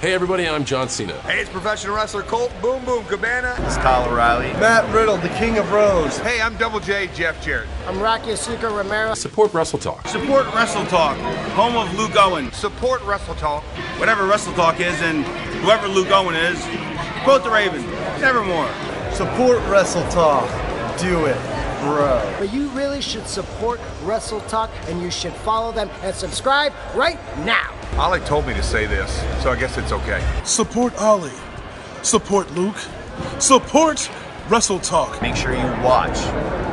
Hey everybody, I'm John Cena. Hey, it's professional wrestler Colt Boom Boom Cabana. It's Kyle O'Reilly. Matt Riddle, the King of Bros. Hey, I'm Double J Jeff Jarrett. I'm Rocky Azucar Romero. Support Wrestle Talk. Support Wrestle Talk, home of Luke Owen. Support Wrestle Talk. Whatever Wrestle Talk is, and whoever Luke Owen is, quote the Raven, nevermore. Support Wrestle Talk. Do it, bro. But you really should support Wrestle Talk and you should follow them and subscribe right now. Ollie told me to say this, so I guess it's okay. Support Ollie. Support Luke. Support Wrestle Talk. Make sure you watch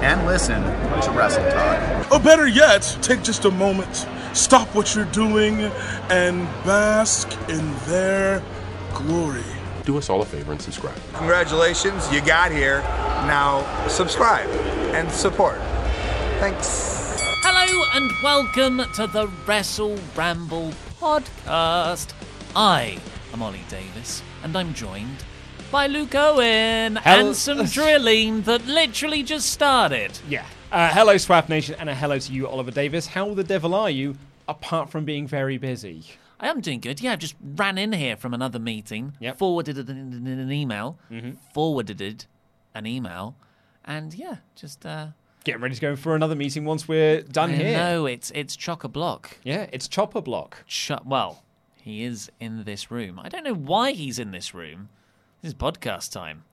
and listen to Wrestle Talk. Or better yet, take just a moment, stop what you're doing, and bask in their glory. Do us all a favor and subscribe. Congratulations, you got here. Now subscribe and support. Thanks. Hello and welcome to the Wrestle Ramble podcast. I am Ollie Davis and I'm joined by Luke Owen and some drilling that literally just started. Yeah. Uh, hello, Swap Nation, and a hello to you, Oliver Davis. How the devil are you, apart from being very busy? I am doing good. Yeah, I just ran in here from another meeting, Yep. forwarded it in, an email, forwarded an email, and yeah, just uh, Getting ready to go for another meeting once we're done I here. No, it's it's chock a block. Yeah, it's Chopper Block. Ch- well, he is in this room. I don't know why he's in this room. This is podcast time.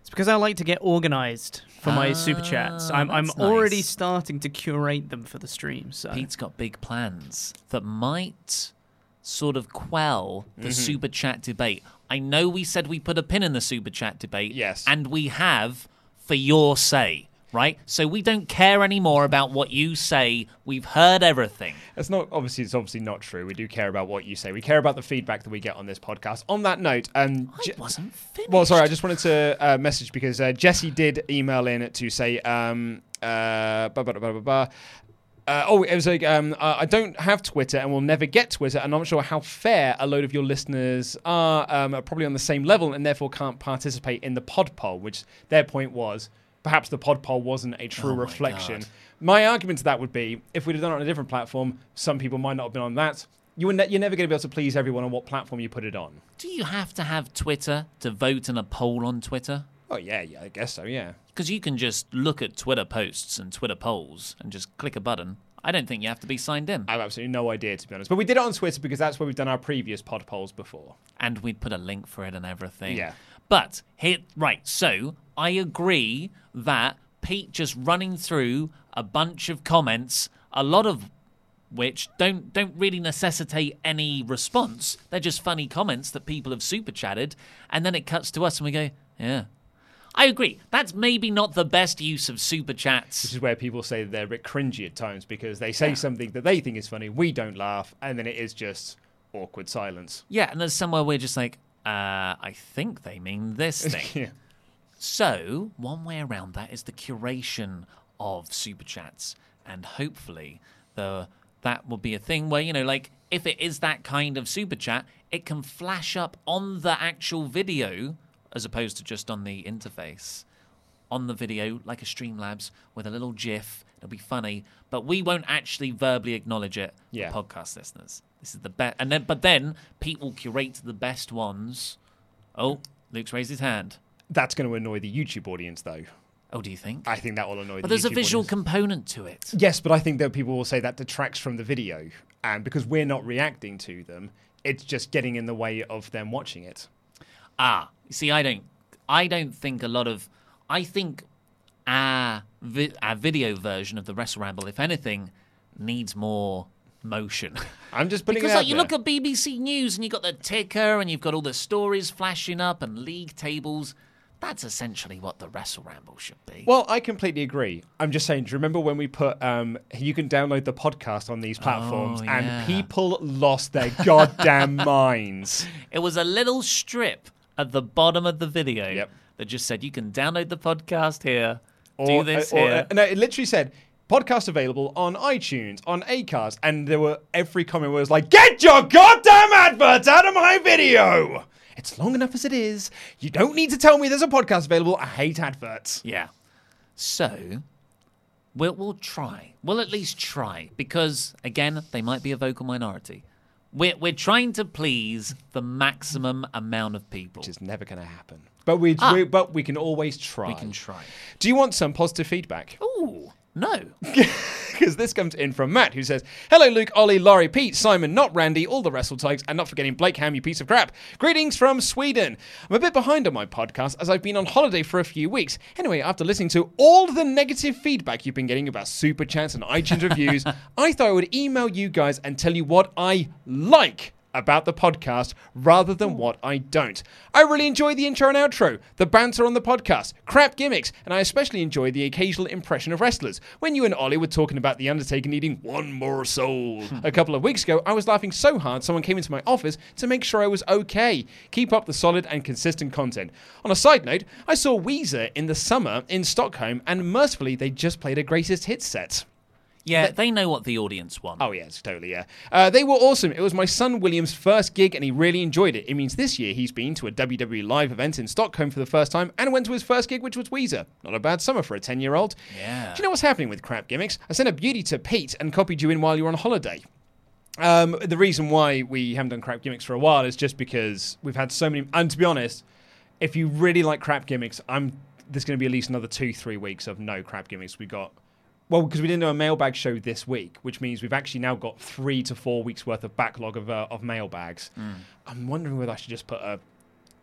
It's because I like to get organized for my super chats. I'm, I'm that's already starting to curate them for the stream. So Pete's got big plans that might sort of quell the Mm-hmm. super chat debate. I know we said we put a pin in the super chat debate. Yes. And we have for your say, right? So we don't care anymore about what you say. We've heard everything. It's not obviously it's obviously not true. We do care about what you say. We care about the feedback that we get on this podcast. On that note, um, I Je- wasn't finished. well, sorry, I just wanted to uh, message because uh, Jesse did email in to say, um, uh, blah, blah, blah, blah, blah. Uh, oh, it was like, um, uh, I don't have Twitter and will never get Twitter, and I'm not sure how fair a load of your listeners are, um, are probably on the same level and therefore can't participate in the pod poll, which their point was perhaps the pod poll wasn't a true Oh my reflection. God. My argument to that would be if we'd have done it on a different platform, some people might not have been on that. You were ne- you're never going to be able to please everyone on what platform you put it on. Do you have to have Twitter to vote in a poll on Twitter? Oh, yeah, yeah, I guess so, yeah. Because you can just look at Twitter posts and Twitter polls and just click a button. I don't think you have to be signed in. I have absolutely no idea, to be honest. But we did it on Twitter because that's where we've done our previous pod polls before. and we'd put a link for it and everything. Yeah. But here, right. So I agree that Pete just running through a bunch of comments, a lot of which don't don't really necessitate any response. They're just funny comments that people have super chatted, and then it cuts to us and we go, yeah. I agree. That's maybe not the best use of super chats. This is where people say they're a bit cringy at times because they say something that they think is funny, we don't laugh, and then it is just awkward silence. Yeah, and there's somewhere we're just like, uh, I think they mean this thing. yeah. So, one way around that is the curation of super chats, and hopefully, the that will be a thing where you know, like if it is that kind of super chat, it can flash up on the actual video as opposed to just on the interface. On the video, like a Streamlabs with a little GIF, it'll be funny, but we won't actually verbally acknowledge it. Yeah. podcast listeners. This is the best, and then but then Pete will curate the best ones. Oh, Luke's raised his hand. That's going to annoy the YouTube audience, though. Oh, do you think? I think that will annoy But the there's a visual audience. component to it. Yes, but I think that people will say that detracts from the video. And because we're not reacting to them, it's just getting in the way of them watching it. Ah, see, I don't, I don't think a lot of, I think our vi- our video version of the Wrestle Ramble, if anything, needs more motion. I'm just putting because it out like you there. look at BBC News and you've got the ticker and you've got all the stories flashing up and league tables. That's essentially what the Wrestle Ramble should be. Well, I completely agree. I'm just saying, do you remember when we put um, you can download the podcast on these platforms Oh, and yeah. people lost their goddamn minds? It was a little strip at the bottom of the video Yep. that just said you can download the podcast here, Or, do this or- here. no, it literally said podcast available on iTunes, on Acast, and there were every comment was like, "Get your goddamn adverts out of my video." It's long enough as it is. You don't need to tell me there's a podcast available. I hate adverts. Yeah. So we'll we'll try. We'll at least try because again, they might be a vocal minority. We're we're trying to please the maximum amount of people. Which is never going to happen. But we, Ah. we but we can always try. we can try. Do you want some positive feedback? Ooh, no. because this comes in from Matt, who says, Hello, Luke, Ollie, Laurie, Pete, Simon, not Randy, all the wrestle types, and not forgetting Blake Ham, you piece of crap. Greetings from Sweden. I'm a bit behind on my podcast as I've been on holiday for a few weeks. Anyway, after listening to all the negative feedback you've been getting about super chats and iTunes reviews, I thought I would email you guys and tell you what I like about the podcast rather than what I don't. I really enjoy the intro and outro, the banter on the podcast, crap gimmicks, and I especially enjoy the occasional impression of wrestlers. When you and Ollie were talking about The Undertaker needing one more soul a couple of weeks ago, I was laughing so hard someone came into my office to make sure I was okay. Keep up the solid and consistent content. On a side note, I saw Weezer in the summer in Stockholm, and mercifully, they just played a greatest hits set. Yeah, they know what the audience want. Oh yes, totally. Yeah, uh, they were awesome. It was my son William's first gig, and he really enjoyed it. It means this year he's been to a WWE live event in Stockholm for the first time, and went to his first gig, which was Weezer. Not a bad summer for a ten-year-old. Yeah. Do you know what's happening with crap gimmicks? I sent a beauty to Pete and copied you in while you were on holiday. Um, the reason why we haven't done crap gimmicks for a while is just because we've had so many. And to be honest, if you really like crap gimmicks, I'm there's going to be at least another two, three weeks of no crap gimmicks. We got well because we didn't do a mailbag show this week, which means we've actually now got three to four weeks worth of backlog of uh, of mailbags. I'm wondering whether I should just put a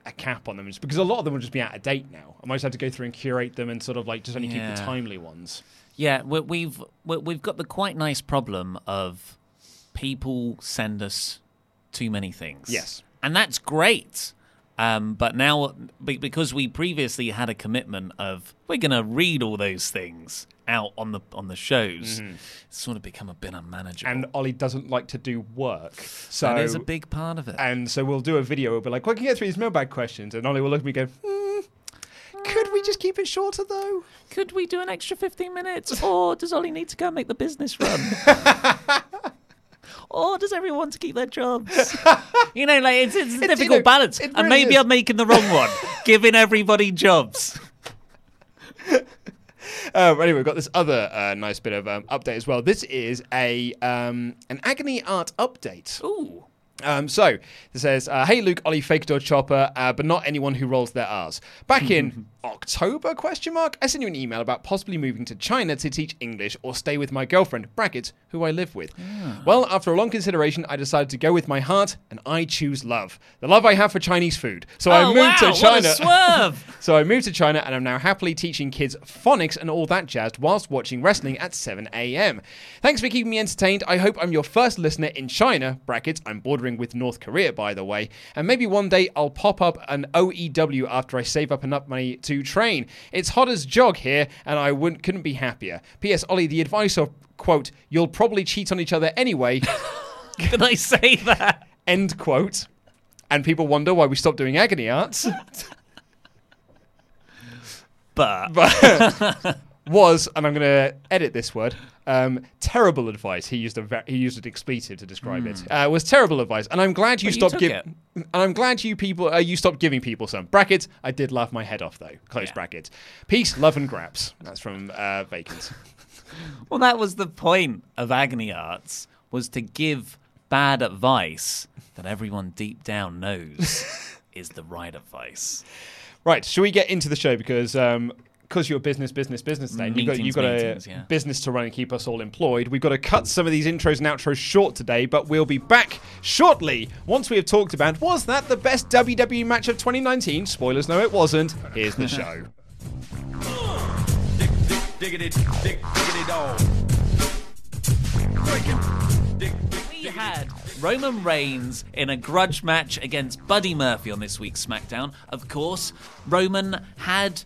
a cap on them, just because a lot of them will just be out of date now. I might just have to go through and curate them and sort of like just only keep the timely ones. Yeah, we- we've we- we've got the quite nice problem of people send us too many things. Yes. and that's great. Um, but now, because we previously had a commitment of we're going to read all those things out on the on the shows, it's sort of become a bit unmanageable. Mm-hmm. And Ollie doesn't like to do work, so that is a big part of it. And so we'll do a video. We'll be like, "Well, can you get through these mailbag questions?" And Ollie will look at me and go, hmm, "Could we just keep it shorter, though?" Could we do an extra 15 minutes? Or does Ollie need to go and make the business run? or does everyone want to keep their jobs? you know, like it's, it's a you difficult know, balance. it and maybe is. I'm making the wrong one, giving everybody jobs. Um, anyway, we've got this other uh, nice bit of um, update as well. This is a um, an agony aunt update. Ooh. Um, so it says, uh, "Hey Luke, Ollie, Fake Door Chopper, uh, but not anyone who rolls their R's." Back in October? Question mark. I sent you an email about possibly moving to China to teach English or stay with my girlfriend (brackets who I live with). Ah. Well, after a long consideration, I decided to go with my heart, and I choose love. The love I have for Chinese food. So I Oh, moved wow, to China. swerve. So I moved to China and I'm now happily teaching kids phonics and all that jazz whilst watching wrestling at 7 a.m. Thanks for keeping me entertained. I hope I'm your first listener in China, brackets, I'm bordering with North Korea, by the way, and maybe one day I'll pop up an OEW after I save up enough money to train. It's hot as jog here and I wouldn't, couldn't be happier. P.S. Ollie, the advice of, quote, you'll probably cheat on each other anyway, Can I say that? end quote. And people wonder why we stopped doing agony aunts. But but was, and I'm going to edit this word. Um, terrible advice. He used a ve- he used an expletive to describe it. Uh, was terrible advice, and I'm glad you But stopped giving. And I'm glad you people uh, you stopped giving people some brackets. I did laugh my head off though. Close Yeah. brackets. Peace, love, and graps. That's from uh, Vacant. well, that was the point of agony aunts was to give bad advice that everyone deep down knows is the right advice. Right, shall we get into the show because um, because you're business, business, business today. and You've got, you've got meetings, a yeah. business to run and keep us all employed. We've got to cut some of these intros and outros short today, but we'll be back shortly once we have talked about was that the best WWE match of 2019? Spoilers, no, it wasn't. Here's the show. Diggity, dig, diggity dog. We had Roman Reigns in a grudge match against Buddy Murphy on this week's SmackDown. Of course, Roman had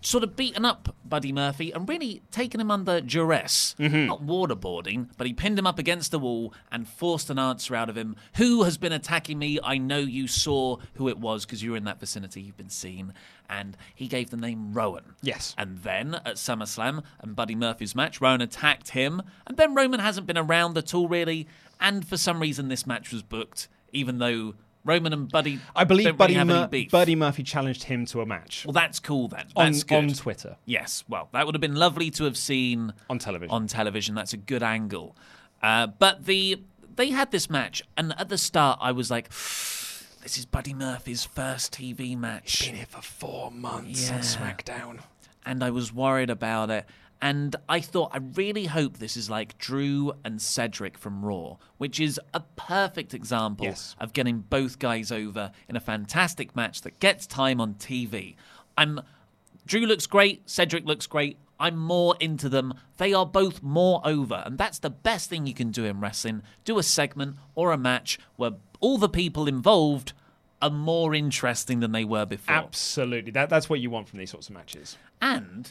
sort of beaten up Buddy Murphy and really taken him under duress. Mm-hmm. Not waterboarding, but he pinned him up against the wall and forced an answer out of him. Who has been attacking me? I know you saw who it was because you were in that vicinity. You've been seen. And he gave the name Rowan. Yes. And then at SummerSlam and Buddy Murphy's match, Rowan attacked him. And then Roman hasn't been around at all, really. And for some reason, this match was booked, even though Roman and Buddy I believe Buddy, really Mur-. Buddy Murphy challenged him to a match Well, that's cool then. on, That's good. on Twitter. Yes, well, that would have been lovely to have seen On television. On television, that's a good angle. Uh, but the they had this match, and at the start, I was like, "This is Buddy Murphy's first TV match." Been here for four months on SmackDown. and I was worried about it. And I thought, I really hope this is like Drew and Cedric from Raw, which is a perfect example Yes. of getting both guys over in a fantastic match that gets time on TV. I'm Drew looks great, Cedric looks great. I'm more into them. They are both more over, and that's the best thing you can do in wrestling. Do a segment or a match where all the people involved are more interesting than they were before. Absolutely. That, that's what you want from these sorts of matches. And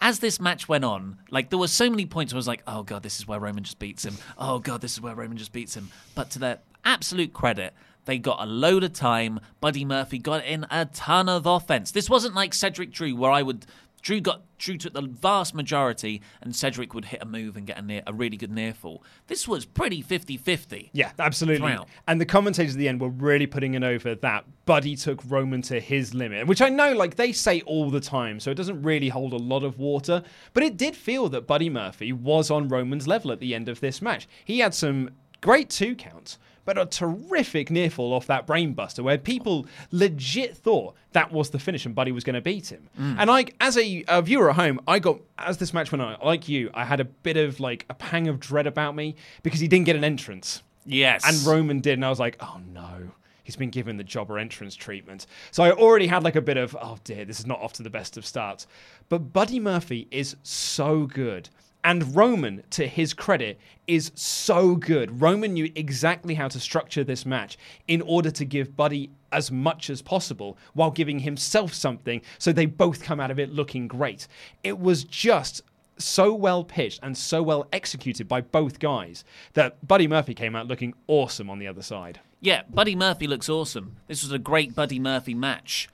as this match went on, like there were so many points where I was like, oh god, this is where Roman just beats him. Oh god, this is where Roman just beats him. But to their absolute credit, they got a load of time. Buddy Murphy got in a ton of offense. This wasn't like Cedric Drew, where I would Drew got Drew took the vast majority and Cedric would hit a move and get a near a really good near fall. This was pretty 50-50. Yeah, absolutely. Throughout. And the commentators at the end were really putting it over that Buddy took Roman to his limit, which I know, like they say all the time, so it doesn't really hold a lot of water. But it did feel that Buddy Murphy was on Roman's level at the end of this match. He had some great two counts. But a terrific near fall off that brainbuster where people legit thought that was the finish and Buddy was going to beat him. Mm. And like as a, a viewer at home, I got as this match went on, like you, I had a bit of like a pang of dread about me because he didn't get an entrance. Yes. And Roman did, and I was like, oh no. He's been given the jobber entrance treatment. So I already had like a bit of, oh dear, this is not off to the best of starts. But Buddy Murphy is so good. And Roman, to his credit, is so good. Roman knew exactly how to structure this match in order to give Buddy as much as possible while giving himself something so they both come out of it looking great. It was just so well pitched and so well executed by both guys that Buddy Murphy came out looking awesome on the other side. Yeah, Buddy Murphy looks awesome. This was a great Buddy Murphy match.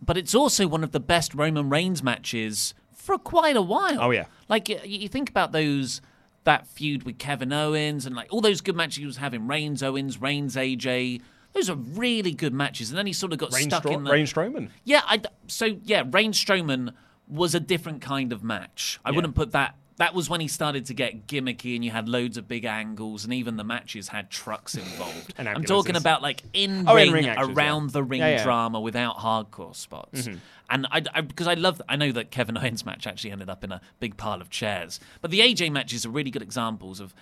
But it's also one of the best Roman Reigns matches for quite a while. Oh, yeah. Like y- you think about those that feud with Kevin Owens and like all those good matches he was having, Reigns Owens, Reigns AJ. Those are really good matches. And then he sort of got Reign, stuck Stro- in the Reign Strowman. Yeah, I so yeah, Reign Strowman was a different kind of match. I Yeah. wouldn't put that. That was when he started to get gimmicky, and you had loads of big angles, and even the matches had trucks involved. And I'm talking about like in Oh, ring, in-ring acts as well. around the ring Yeah, yeah. drama without hardcore spots. Mhm. And I, because I love, I know that Kevin Owens match actually ended up in a big pile of chairs, but the AJ matches are really good examples of.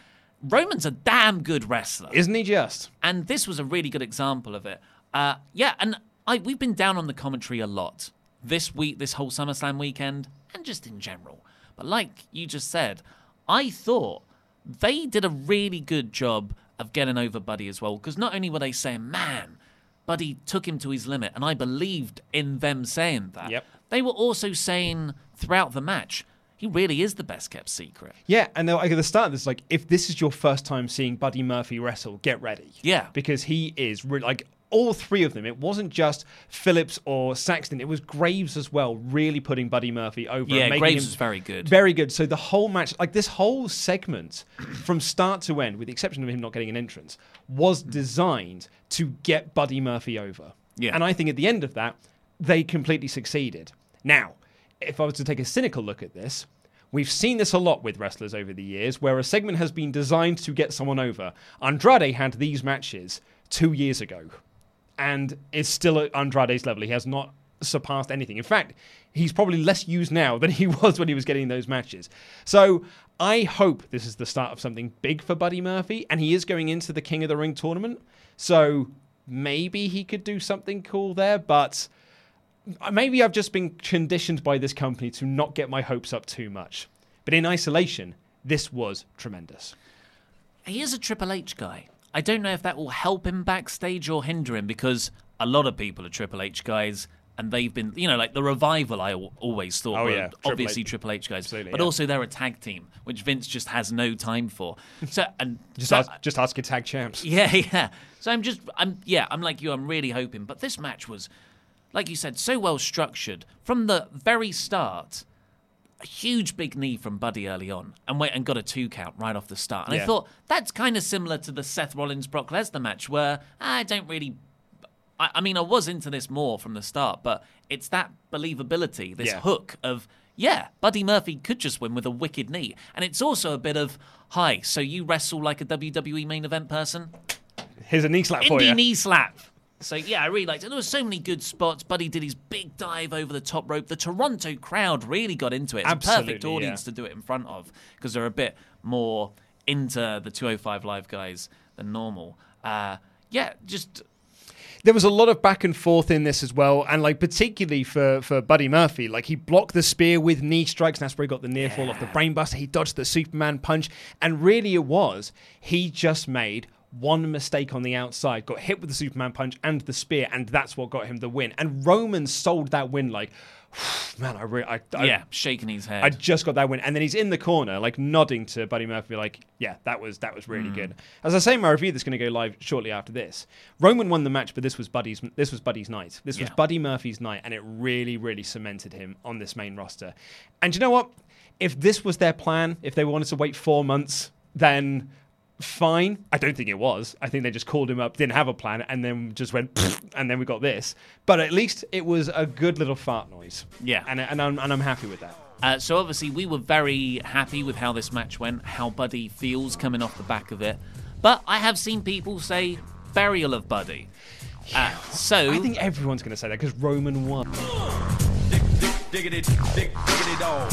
Roman's a damn good wrestler, Isn't he just? and this was a really good example of it. Uh, yeah, and I we've been down on the commentary a lot this week, this whole SummerSlam weekend, and just in general. But like you just said, I thought they did a really good job of getting over Buddy as well. Because not only were they saying, "Man, Buddy took him to his limit," and I believed in them saying that. Yep. They were also saying throughout the match, he really is the best kept secret. Yeah, and they're like at the start of this, like, if this is your first time seeing Buddy Murphy wrestle, get ready. Yeah. Because he is really like all three of them. It wasn't just Phillips or Saxton, it was Graves as well, really putting Buddy Murphy over. and Yeah, Graves was very good. Very good. So the whole match, like this whole segment from start to end, with the exception of him not getting an entrance, was designed to get Buddy Murphy over. Yeah. And I think at the end of that, they completely succeeded. Now, if I was to take a cynical look at this, we've seen this a lot with wrestlers over the years where a segment has been designed to get someone over. Andrade had these matches two years ago and is still at Andrade's level. He has not surpassed anything. In fact, he's probably less used now than he was when he was getting those matches. So I hope this is the start of something big for Buddy Murphy, and he is going into the King of the Ring tournament. So maybe he could do something cool there, but maybe I've just been conditioned by this company to not get my hopes up too much. But in isolation, this was tremendous. he is a Triple H guy. I don't know if that will help him backstage or hinder him because a lot of people are Triple H guys. And they've been, you know, like the revival. I always thought Oh, were yeah, Triple obviously H. Triple H guys, Absolutely, but yeah. also they're a tag team, which Vince just has no time for. So and Just so- ask, just ask your tag champs. yeah, yeah. So I'm just, I'm, yeah, I'm like you. I'm really hoping, but this match was, like you said, so well structured from the very start. A huge big knee from Buddy early on, and wait, and got a two count right off the start. And I thought that's kind of similar to the Seth Rollins Brock Lesnar match, where I don't really. I, I mean, I was into this more from the start, but it's that believability, this Yeah. hook of yeah, Buddy Murphy could just win with a wicked knee, and it's also a bit of hi. So you wrestle like a WWE main event person? Here's a knee slap for Indie you. knee slap. So yeah, I really liked it. There were so many good spots. Buddy did his big dive over the top rope. The Toronto crowd really got into it. It's a perfect audience yeah. to do it in front of because they're a bit more into the 205 Live guys than normal. Uh, yeah, just there was a lot of back and forth in this as well, and like particularly for for Buddy Murphy, like he blocked the spear with knee strikes, and that's where he got the near fall off the brainbuster. He dodged the Superman punch, and really it was he just made one mistake on the outside, got hit with the Superman punch and the spear, and that's what got him the win. And Roman sold that win like, man, I really, I, I yeah, shaking his head. I just got that win, and then he's in the corner, like nodding to Buddy Murphy, like, "Yeah, that was that was really hmm. good." As I say, in my review that's going to go live shortly after this. Roman won the match, but this was Buddy's this was Buddy's night. This was Buddy Murphy's night, and it really, really cemented him on this main roster. And you know what? If this was their plan, if they wanted to wait four months, then fine. I don't think it was. I think they just called him up, didn't have a plan, and then just went, and then we got this. But at least it was a good little fart noise. Yeah. and and I'm and I'm happy with that. Uh, so obviously we were very happy with how this match went, how Buddy feels coming off the back of it. But I have seen people say burial of Buddy. Uh, so I think everyone's going to say that because Roman won. Diggity, dig, diggity dog.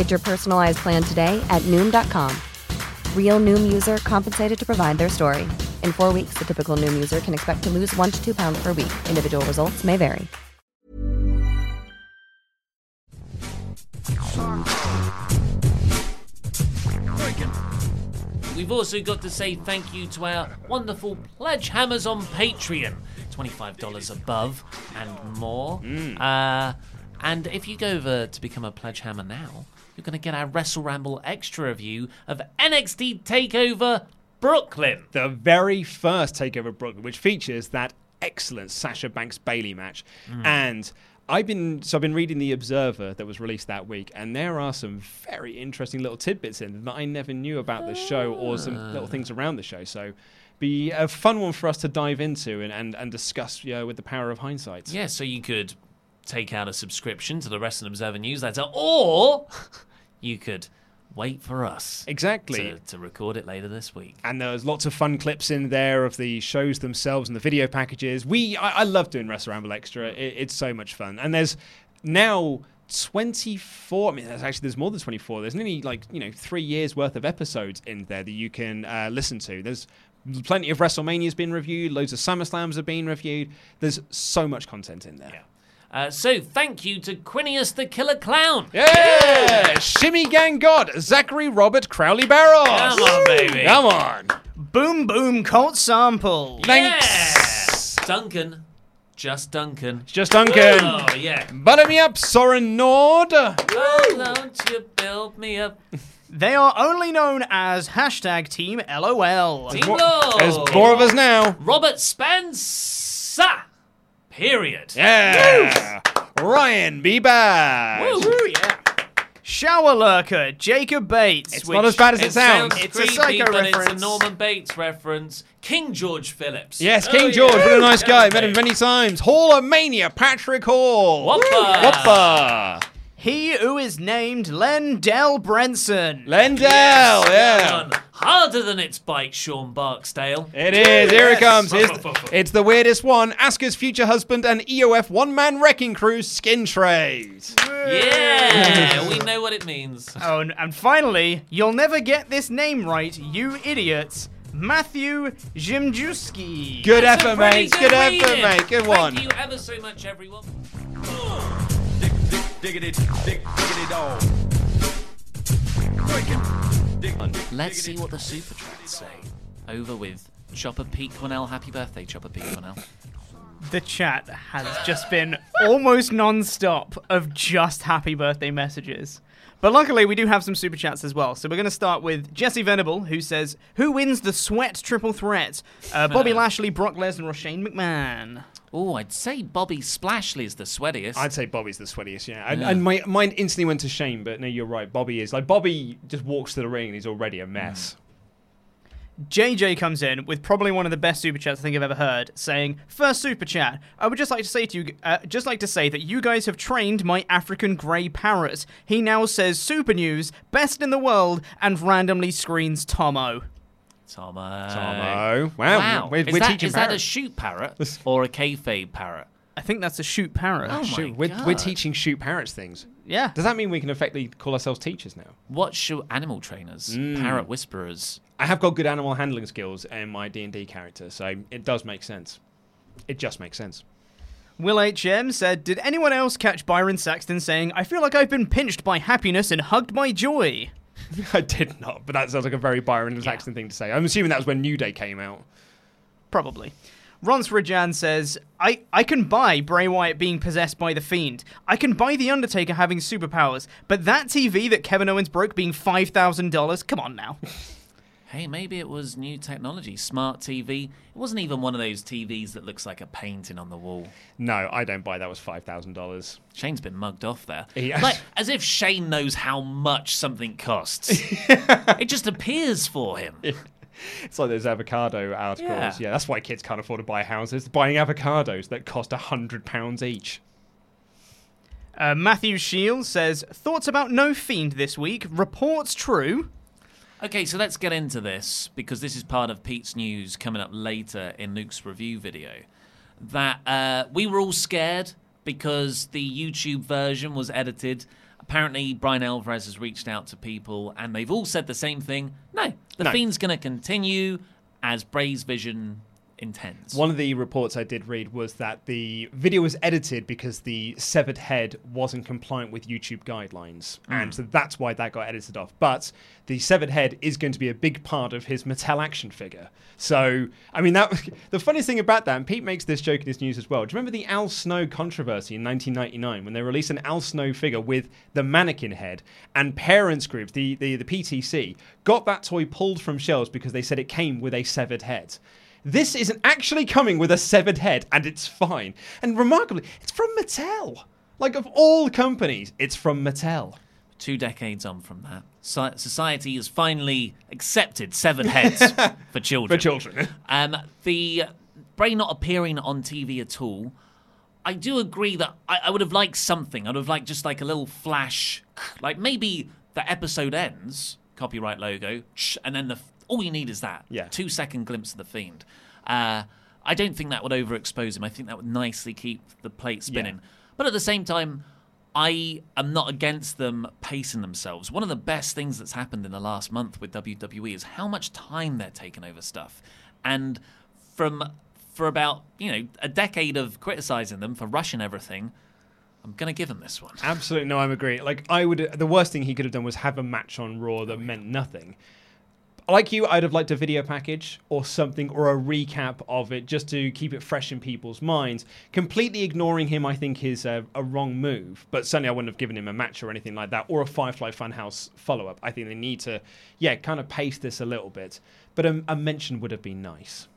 Get your personalized plan today at Noom.com. Real Noom user compensated to provide their story. In four weeks, the typical Noom user can expect to lose one to two pounds per week. Individual results may vary. We've also got to say thank you to our wonderful pledge hammers on Patreon. $25 above and more. Uh, and if you go over to become a pledge hammer now, you're going to get our Wrestle Ramble extra review of NXT TakeOver Brooklyn. The very first Takeover Brooklyn, which features that excellent Sasha Banks Bayley match. Mm. And I've been so I've been reading the Observer that was released that week, and there are some very interesting little tidbits in that I never knew about the show or some little things around the show. So, be a fun one for us to dive into and and, and discuss you know, with the power of hindsight. Yeah, so you could take out a subscription to the Wrestling Observer newsletter, or you could wait for us Exactly. to, to record it later this week. And there's lots of fun clips in there of the shows themselves and the video packages. We, I, I love doing Wrestle Ramble Extra. It, it's so much fun. And there's now 24. I mean, there's actually there's more than 24. There's nearly like you know three years worth of episodes in there that you can uh, listen to. There's plenty of WrestleManias been reviewed. Loads of SummerSlams have been reviewed. There's so much content in there. Uh, so thank you to Quinius the Killer Clown. Yeah! Shimmy Gang God, Zachary Robert Crowley Barros. Come on, baby. Come on. Boom Boom Cult Sample. Thanks. Duncan. Just Duncan. Just Duncan. Oh, yeah. Butter me up, Soren Nord. Oh, don't you build me up. They are only known as hashtag Team LOL. Team Lord. There's more of us now. Robert Spencer. Period. Yeah. Ryan B. Bash. Woo, yeah. Shower Lurker, Jacob Bates. It's not as bad as it sounds. It's a psycho but reference. It's a Norman Bates reference. King George Phillips. Yes, Oh, King George, yeah. what a nice guy. Met him many times. Hall of Mania, Patrick Hall. Whopper. Whopper. He who is named Lendell Brenson. Lendell, Yes, yeah. well. Harder than its bite, Sean Barksdale. It is. Here it comes. It's, it's the weirdest one. Asuka's future husband and EOF one man wrecking crew skin trays. Yeah, we know what it means. Oh, and, and finally, you'll never get this name right, you idiots. Matthew Jimjuski. Good That's effort, mate. Good effort, mate. Good one. Thank you ever so much, everyone. Diggity, dig, diggity dog. Let's see what the super chats say. Over with Chopper Pete Cornell. Happy birthday, Chopper Pete Cornell. The chat has just been almost non-stop of just happy birthday messages. But luckily, we do have some super chats as well. So we're going to start with Jesse Venable, who says, "Who wins the sweat triple threat? Uh, Bobby Lashley, Brock Lesnar, or Shane McMahon?" Oh, I'd say Bobby Splashley is the sweatiest. I'd say Bobby's the sweatiest, yeah. And, Yeah. and my mind instantly went to Shane, but no, you're right. Bobby is. Like, Bobby just walks to the ring and he's already a mess. JJ comes in with probably one of the best super chats I think I've ever heard, saying, First super chat, I would just like to say to you, uh, just like to say that you guys have trained my African grey parrot. He now says super news, best in the world, and randomly screens Tomo. Tomo. Tomo. Wow, Wow. we're- is we're that, teaching is that a shoot parrot or a kayfabe parrot? I think that's a shoot parrot. Oh my Shoot, we're, we're teaching shoot parrots things. Yeah. Does that mean we can effectively call ourselves teachers now? What shoot animal trainers? Mm. Parrot whisperers. I have got good animal handling skills in my D and D character, so it does make sense. It just makes sense. Will HM said, Did anyone else catch Byron Saxton saying, I feel like I've been pinched by happiness and hugged by joy? I did not, but that sounds like a very Byron Saxton thing to say. I'm assuming that was when New Day came out. Probably. Rons Rajan says, I, I can buy Bray Wyatt being possessed by the Fiend. I can buy The Undertaker having superpowers. But that TV that Kevin Owens broke being $5,000? Come on now. Hey, maybe it was new technology, smart TV. It wasn't even one of those TVs that looks like a painting on the wall. No, I don't buy that was five thousand dollars. Shane's been mugged off there. He- Like, as if Shane knows how much something costs. it just appears for him. It's like those avocado articles. Yeah. Yeah. that's why kids can't afford to buy houses. Buying avocados that cost a hundred pounds each. Uh, Matthew Shields says, Thoughts about No Fiend this week? Reports true. Okay, so let's get into this because this is part of Pete's news coming up later in Luke's review video. That uh, we were all scared because the YouTube version was edited. Apparently, Bryan Alvarez has reached out to people and they've all said the same thing. No, the No. Fiend's going to continue as Bray's vision intends. One of the reports I did read was that the video was edited because the severed head wasn't compliant with YouTube guidelines. Hmm. And so that's why that got edited off. But the severed head is going to be a big part of his Mattel action figure. So, I mean, that the funniest thing about that, and Pete makes this joke in his news as well. Do you remember the Al Snow controversy in 1999 when they released an Al Snow figure with the mannequin head and parents groups, the, the, the PTC, got that toy pulled from shelves because they said it came with a severed head. This isn't actually coming with a severed head, and it's fine. And remarkably, it's from Mattel. Like of all companies, it's from Mattel. Two decades on from that, so- society has finally accepted seven heads for children. For children. Um, the Bray not appearing on TV at all. I do agree that I, I would have liked something. I would have liked just like a little flash, like maybe the episode ends, copyright logo, and then the all you need is that. Yeah. Two second glimpse of the fiend. Uh, I don't think that would overexpose him. I think that would nicely keep the plate spinning. But at the same time, I am not against them pacing themselves. One of the best things that's happened in the last month with WWE is how much time they're taking over stuff. And from for about, you know, a decade of criticizing them for rushing everything, I'm going to give them this one. Absolutely, no, I'm agree. Like I would, the worst thing he could have done was have a match on Raw that meant nothing. Like you, I'd have liked a video package or something or a recap of it just to keep it fresh in people's minds. Completely ignoring him, I think, is a, a wrong move. But certainly, I wouldn't have given him a match or anything like that or a Firefly Funhouse follow up. I think they need to, yeah, kind of pace this a little bit. But a, a mention would have been nice.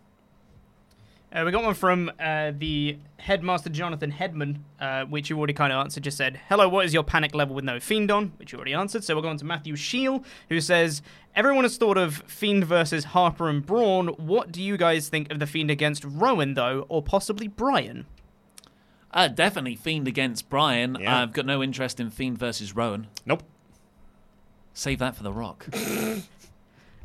Uh, we got one from uh, the headmaster Jonathan Headman, uh, which you already kind of answered. Just said, "Hello, what is your panic level with no fiend on?" Which you already answered. So we're going to Matthew Shield, who says, "Everyone has thought of Fiend versus Harper and Braun. What do you guys think of the Fiend against Rowan, though, or possibly Bryan?" Uh, definitely Fiend against Bryan. Yeah. I've got no interest in Fiend versus Rowan. Nope. Save that for The Rock.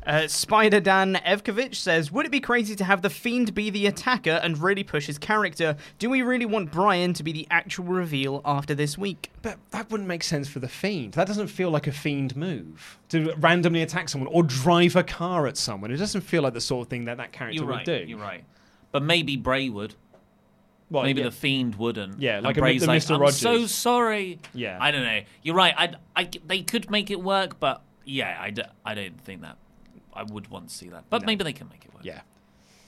Uh, Spider Dan Evkovich says, "Would it be crazy to have the Fiend be the attacker and really push his character? Do we really want Bryan to be the actual reveal after this week?" But that wouldn't make sense for the Fiend. That doesn't feel like a Fiend move to randomly attack someone or drive a car at someone. It doesn't feel like the sort of thing that that character You're would right. do. You're right. But maybe Bray would. Well, maybe yeah. the Fiend wouldn't. Yeah, And like a- Bray's the like, Mr. I'm Rogers." so sorry. Yeah. I don't know. You're right. I, I, they could make it work, but yeah, I, d- I don't think that. I would want to see that. But maybe they can make it work. Yeah.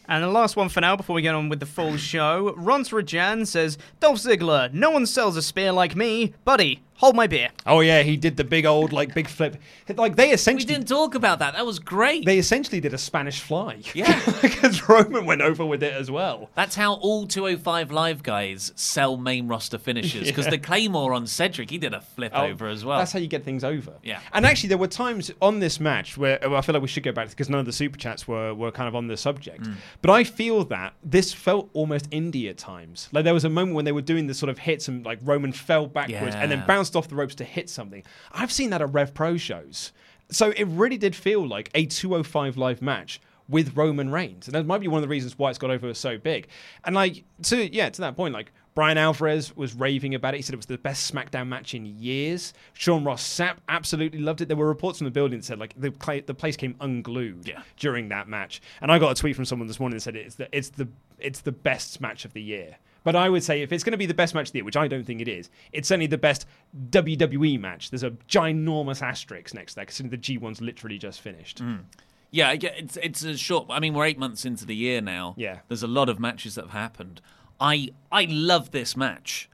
And the last one for now, before we get on with the full show, Ron Rajan says, Dolph Ziggler, no one sells a spear like me. Buddy, hold my beer. Oh yeah, he did the big old like big flip. Like they essentially We didn't talk about that. That was great. They essentially did a Spanish fly. Yeah. because Roman went over with it as well. That's how all 205 Live guys sell main roster finishes. Because Yeah. the Claymore on Cedric, he did a flip Oh, over as well. That's how you get things over. Yeah. And actually, there were times on this match where well, I feel like we should go back because none of the super chats were, were kind of on the subject. Mm. But I feel that this felt almost indie at times. Like there was a moment when they were doing the sort of hits and like Roman fell backwards and then Yeah. Bounced off the ropes to hit something. I've seen that at Rev Pro shows. So it really did feel like a 205 live match with Roman Reigns. And that might be one of the reasons why it's got over so big. And like to yeah, to that point, like Bryan Alvarez was raving about it. He said it was the best SmackDown match in years. Sean Ross Sapp absolutely loved it. There were reports from the building that said like the the place came unglued Yeah. during that match. And I got a tweet from someone this morning that said it's the it's the it's the best match of the year. But I would say if it's going to be the best match of the year, which I don't think it is, it's certainly the best WWE match. There's a ginormous asterisk next to that, considering the G1's literally just finished. Mm. Yeah, it's it's a short. I mean, we're eight months into the year now. Yeah. there's a lot of matches that have happened. I I love this match.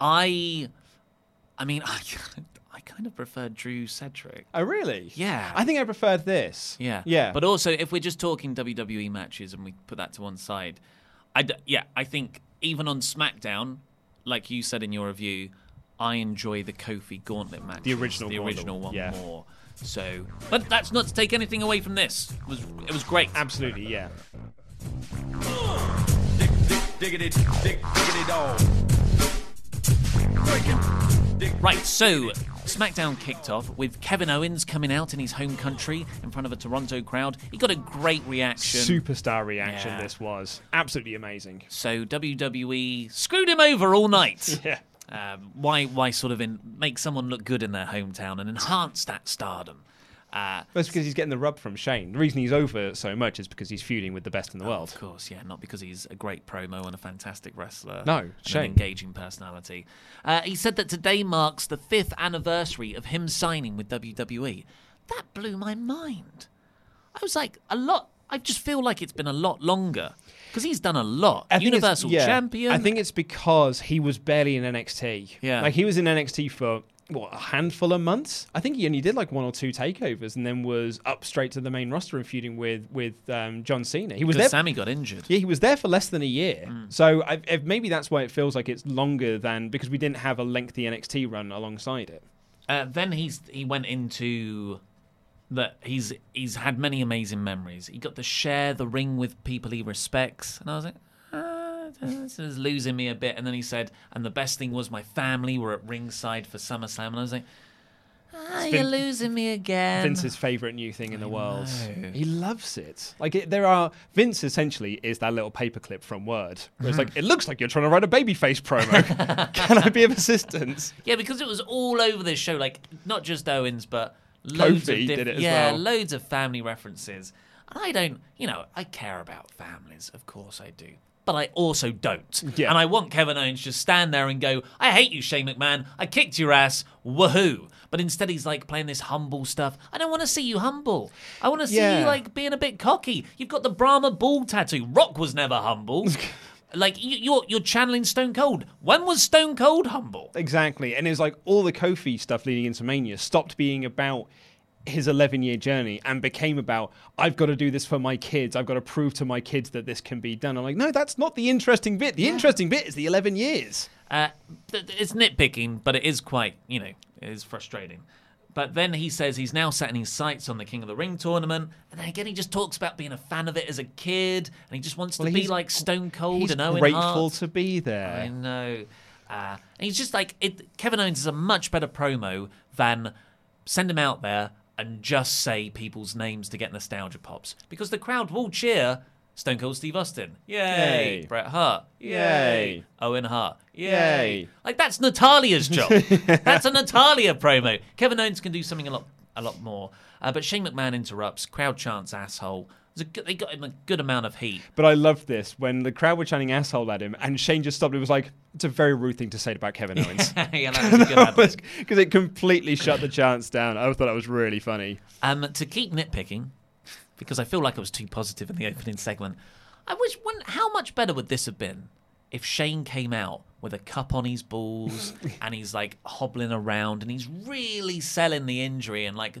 I, I mean, I I kind of preferred Drew Cedric. Oh, really? Yeah. I think I preferred this. Yeah, Yeah. But also, if we're just talking WWE matches and we put that to one side, I d- yeah, I think even on SmackDown, like you said in your review, I enjoy the Kofi Gauntlet match. The original the original one yeah. more. So, but that's not to take anything away from this. It was it was great. Absolutely, yeah. Diggity, dig, diggity dog. Right, so SmackDown kicked off with Kevin Owens coming out in his home country in front of a Toronto crowd. He got a great reaction. Superstar reaction Yeah. this was. Absolutely amazing. So WWE screwed him over all night. Yeah. Um, why? Why sort of in, make someone look good in their hometown and enhance that stardom? Uh, That's because he's getting the rub from Shane. The reason he's over so much is because he's feuding with the best in the world. Of course, yeah, not because he's a great promo and a fantastic wrestler. No, an engaging personality. Uh, he said that today marks the fifth anniversary of him signing with WWE. That blew my mind. I was like, a lot. I just feel like it's been a lot longer because he's done a lot. I Universal yeah, champion. I think it's because he was barely in NXT. Yeah. Like he was in NXT for what a handful of months. I think he only did like one or two takeovers, and then was up straight to the main roster and feuding with with um, John Cena. He was there. Sami got injured. Yeah, he was there for less than a year. Mm. So I, if maybe that's why it feels like it's longer than because we didn't have a lengthy NXT run alongside it. Uh, then he's he went into that he's he's had many amazing memories. He got to share the ring with people he respects, and I was like, this is losing me a bit. And then he said, and the best thing was my family were at ringside for SummerSlam, and I was like, ah, It's you're losing me again. Vince's favorite new thing in the world. know. He loves it. Like it, there are Vince essentially is that little paperclip from Word. Where it's like it looks like you're trying to write a babyface promo. Can I be of assistance? Yeah, because it was all over this show, like not just Owens, but loads Kofi of diff- did it as yeah, well. loads of family references. And I don't, you know, I care about families, of course I do. But I also don't. Yeah. And I want Kevin Owens to just stand there and go, I hate you, Shane McMahon. I kicked your ass. Woohoo. But instead, he's like playing this humble stuff. I don't want to see you humble. I want to see Yeah. you like being a bit cocky. You've got the Brahma bull tattoo. Rock was never humble. like, you, you're, you're channeling Stone Cold. When was Stone Cold humble? Exactly. And it's like all the Kofi stuff leading into Mania stopped being about his 11 year journey and became about, I've got to do this for my kids. I've got to prove to my kids that this can be done. I'm like, no, that's not the interesting bit. The interesting bit is the 11 years. Uh, it's nitpicking, but it is quite, you know, it is frustrating. But then he says he's now setting his sights on the King of the Ring tournament, and then again he just talks about being a fan of it as a kid, and he just wants Well, to be like Stone Cold He's and Owen grateful Hart. to be there. I know. Uh, and he's just like it, Kevin Owens is a much better promo than send him out there and just say people's names to get nostalgia pops because the crowd will cheer Stone Cold Steve Austin, yay! Yay. Bret Hart, yay! Yay. Owen Hart, yay! Yay. Like that's Natalya's job. that's a Natalia promo. Kevin Owens can do something a lot, a lot more. Uh, but Shane McMahon interrupts. Crowd chants asshole. Good, they got him a good amount of heat. But I loved this when the crowd were chanting asshole at him, and Shane just stopped and was like, "It's a very rude thing to say about Kevin Owens." yeah, that was a good ad-lib. Because it completely shut the chants down. I thought that was really funny. Um, to keep nitpicking, because I feel like I was too positive in the opening segment. I wish. When, how much better would this have been if Shane came out with a cup on his balls and he's like hobbling around and he's really selling the injury and like,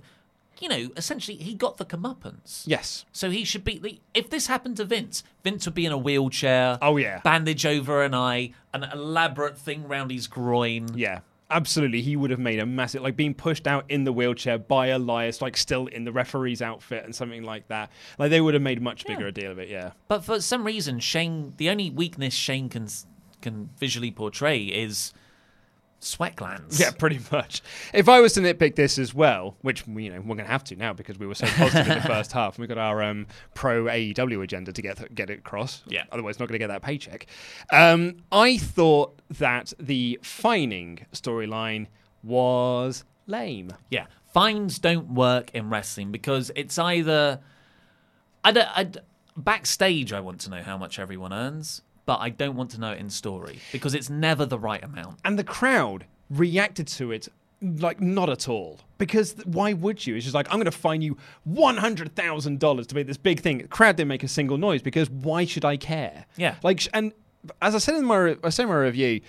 you know, essentially he got the comeuppance. Yes. So he should be. the- If this happened to Vince, Vince would be in a wheelchair. Oh yeah. Bandage over an eye, an elaborate thing round his groin. Yeah. Absolutely, he would have made a massive, like being pushed out in the wheelchair by Elias, like still in the referee's outfit and something like that. Like they would have made much bigger a deal of it. Yeah, But for some reason, Shane, the only weakness Shane can can visually portray is sweat glands. Yeah, pretty much. If I was to nitpick this as well, which you know we're going to have to now because we were so positive in the first half, and we got our um, pro AEW agenda to get get it across. Yeah. Otherwise, not going to get that paycheck. Um, I thought that the fining storyline was lame. Yeah, fines don't work in wrestling because it's either I don't, I backstage. I want to know how much everyone earns, but I don't want to know it in story because it's never the right amount. And the crowd reacted to it like not at all. Because th- why would you? It's just like I'm going to fine you one hundred thousand dollars to make this big thing. The crowd didn't make a single noise because why should I care? Yeah. Like, and as I said in my re- I said in my review,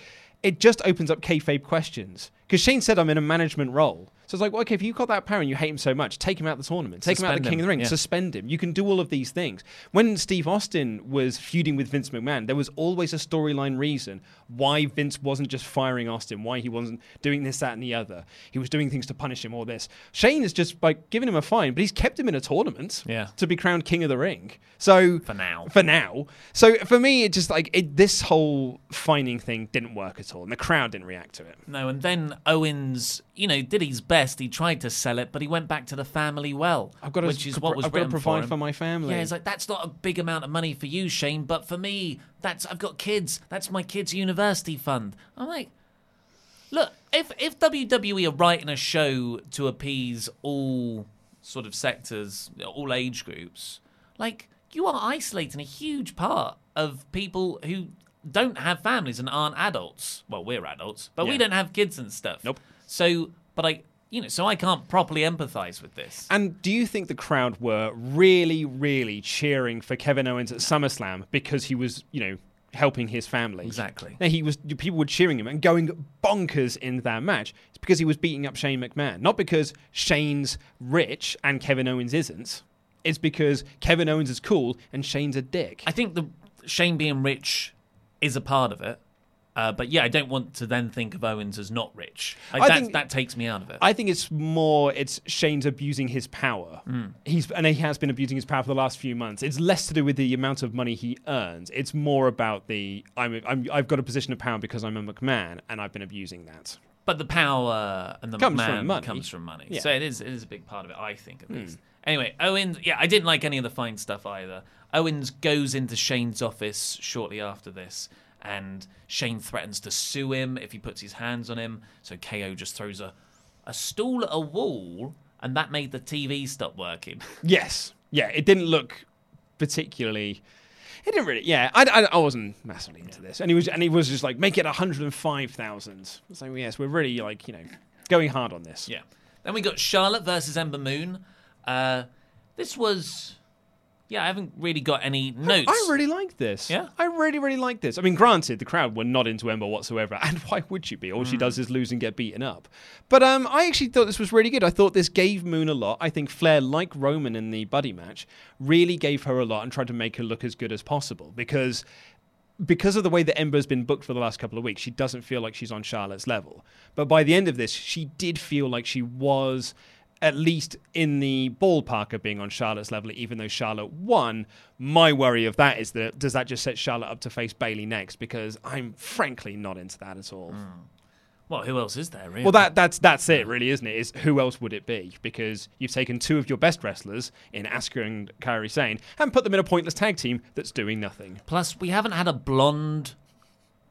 it just opens up kayfabe questions. Because Shane said I'm in a management role. So it's like, well, okay, if you've got that power and you hate him so much, take him out of the tournament, take him out of the King him, of the Ring, yeah. suspend him. You can do all of these things. When Steve Austin was feuding with Vince McMahon, there was always a storyline reason why Vince wasn't just firing Austin, why he wasn't doing this, that, and the other. He was doing things to punish him or this. Shane is just like giving him a fine, but he's kept him in a tournament Yeah. to be crowned King of the Ring. So For now. for now. So for me, it just like it, this whole fining thing didn't work at all, and the crowd didn't react to it. No, and then Owens, you know, did his best. He tried to sell it, but he went back to the family well. I've got to, which is what was I've got to provide for, for, my family. Yeah, it's like that's not a big amount of money for you, Shane, but for me, that's I've got kids. That's my kids' university fund. I'm like, look, if if WWE are writing a show to appease all sort of sectors, all age groups, like you are isolating a huge part of people who don't have families and aren't adults. Well, we're adults, but we don't have kids and stuff. Nope. So, but I, you know, so I can't properly empathize with this. And do you think the crowd were really, really cheering for Kevin Owens at SummerSlam because he was, you know, helping his family. Exactly. Now, he was people were cheering him and going bonkers in that match. It's because he was beating up Shane McMahon, not because Shane's rich and Kevin Owens isn't. It's because Kevin Owens is cool and Shane's a dick. I think the Shane being rich is a part of it. Uh, but yeah, I don't want to then think of Owens as not rich. Like, I that, think- that takes me out of it. I think it's more it's Shane's abusing his power. Mm. He's and he has been abusing his power for the last few months. It's less to do with the amount of money he earns. It's more about the I'm, I'm I've got a position of power because I'm a McMahon and I've been abusing that. But the power and the Comes man from money. comes from money. Yeah. So it is it is a big part of it, I think, at Hmm. least. Anyway, Owens, yeah, I didn't like any of the fine stuff either. Owens goes into Shane's office shortly after this, and Shane threatens to sue him if he puts his hands on him. So KO just throws a, a stool at a wall, and that made the TV stop working. Yes, yeah, it didn't look particularly. It didn't really. Yeah, I, I, I wasn't massively into this, and he was and he was just like make it hundred and five thousand. So yes, we're really like you know going hard on this. Yeah. Then we got Charlotte versus Ember Moon. Uh, this was, yeah, I haven't really got any notes. I really like this. Yeah? I really, really like this. I mean, granted, the crowd were not into Ember whatsoever, and why would you be? All she Mm. does is lose and get beaten up. But um, I actually thought this was really good. I thought this gave Moon a lot. I think Flair, like Roman in the Buddy match, really gave her a lot and tried to make her look as good as possible because. Because of the way that Ember's been booked for the last couple of weeks, she doesn't feel like she's on Charlotte's level. But by the end of this, she did feel like she was at least in the ballpark of being on Charlotte's level, even though Charlotte won. My worry of that is that does that just set Charlotte up to face Bayley next? Because I'm frankly not into that at all. Hmm. Well, who else is there, really? Well, that that's that's it, really, isn't it? Is who else would it be? Because you've taken two of your best wrestlers in Asuka and Kairi Sane and put them in a pointless tag team that's doing nothing. Plus, we haven't had a blonde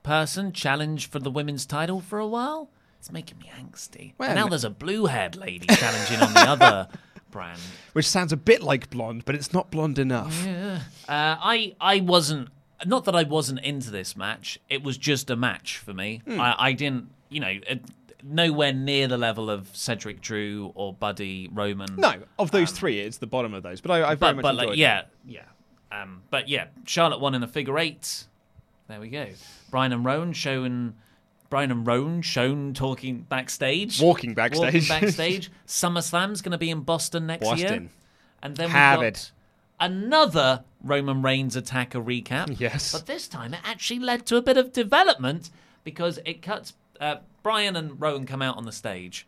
person challenge for the women's title for a while. It's making me angsty. Well, and now there's a blue-haired lady challenging on the other brand. Which sounds a bit like blonde, but it's not blonde enough. Yeah. Uh, I I wasn't not that I wasn't into this match. It was just a match for me. Hmm. I, I didn't, you know, uh, nowhere near the level of Cedric Drew or Buddy Roman. No, of those three, it's the bottom of those. But I, I very but, much but enjoyed like, it. yeah, yeah. Um, but yeah, Charlotte won in a figure eight. There we go. Bryan and Rowan shown. Bryan and Rowan shown talking backstage, Walking backstage. walking backstage. SummerSlam's going to be in Boston next year, and then Have we got it. another Roman Reigns attacker recap. Yes. but this time it actually led to a bit of development because it cuts. Uh, Bryan and Rowan come out on the stage.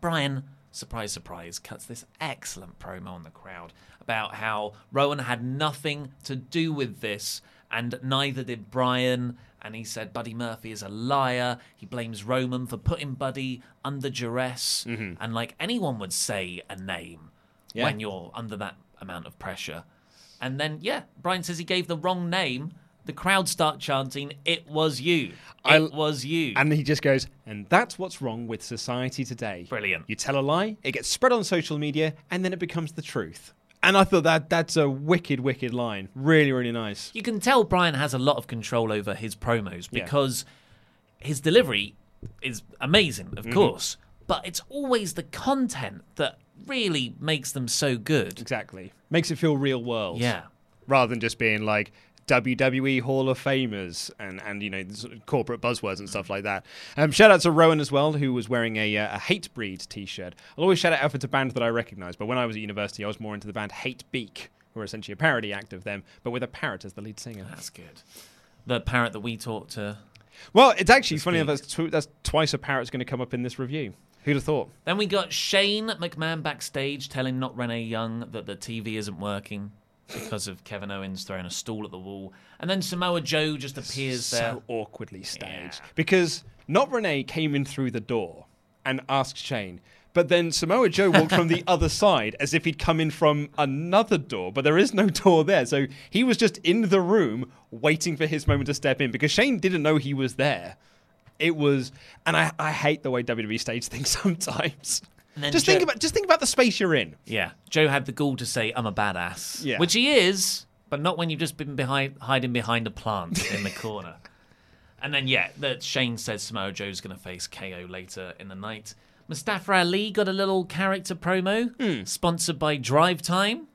Bryan, surprise, surprise, cuts this excellent promo on the crowd about how Rowan had nothing to do with this, and neither did Bryan. And he said Buddy Murphy is a liar. He blames Roman for putting Buddy under duress. Mm-hmm. And like anyone would say a name Yeah. when you're under that amount of pressure. And then, yeah, Bryan says he gave the wrong name. The crowd start chanting, It was you. It I- was you. And he just goes, and that's what's wrong with society today. Brilliant. You tell a lie, it gets spread on social media, and then it becomes the truth. And I thought that that's a wicked, wicked line. Really, really nice. You can tell Bryan has a lot of control over his promos Yeah. because his delivery is amazing, of Mhm. course, but it's always the content that really makes them so good. Exactly. Makes it feel real world. Yeah. Rather than just being like WWE Hall of Famers and, and you know, sort of corporate buzzwords and stuff like that. Um, shout out to Rowan as well, who was wearing a, uh, a Hatebreed t shirt. I'll always shout out it's a band that I recognize, but when I was at university, I was more into the band Hatebeak, who are essentially a parody act of them, but with a parrot as the lead singer. That's good. The parrot that we talked to. Well, it's actually funny enough, that's, tw- that's twice a parrot's going to come up in this review. Who'd have thought? Then we got Shane McMahon backstage telling not Renee Young that the TV isn't working because of Kevin Owens throwing a stool at the wall. And then Samoa Joe just appears there. so awkwardly staged because not Renee came in through the door and asked Shane, but then Samoa Joe walked from the other side as if he'd come in from another door, but there is no door there. So he was just in the room waiting for his moment to step in because Shane didn't know he was there. It was, and I, I hate the way WWE stage things sometimes. And then Just Joe- think about just think about the space you're in. Yeah, Joe had the gall to say, "I'm a badass," Yeah. which he is, but not when you've just been behind, hiding behind a plant in the corner. And then, yeah, that Shane says Samoa Joe's going to face KO later in the night. Mustafa Ali got a little character promo, hmm. sponsored by Drive Time.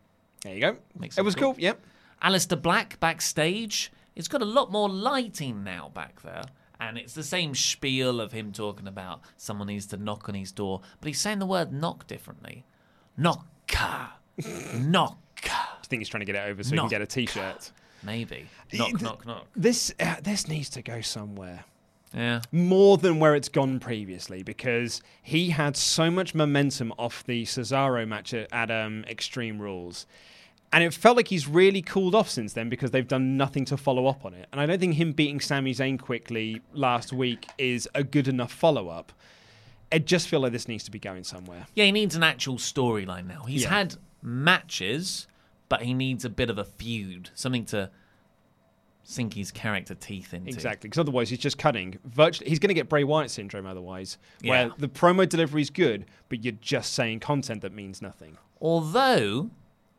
There you go. Makes It was cool. Yep. Aleister Black backstage it's got a lot more lighting now back there. And it's the same spiel of him talking about someone needs to knock on his door, but he's saying the word knock differently. Knocka. Knocka. I think he's trying to get it over so he can get a T-shirt. Maybe. Knock, knock, knock. This uh, this needs to go somewhere. Yeah. More than where it's gone previously because he had so much momentum off the Cesaro match at, at um, Extreme Rules. And it felt like he's really cooled off since then because they've done nothing to follow up on it. And I don't think him beating Sami Zayn quickly last week is a good enough follow up. I just feel like this needs to be going somewhere. Yeah, he needs an actual storyline now. He's Yeah. had matches, but he needs a bit of a feud, something to sink his character teeth into. Exactly, because otherwise he's just cutting. Virtually, he's going to get Bray Wyatt syndrome otherwise, where Yeah. the promo delivery is good, but you're just saying content that means nothing. Although,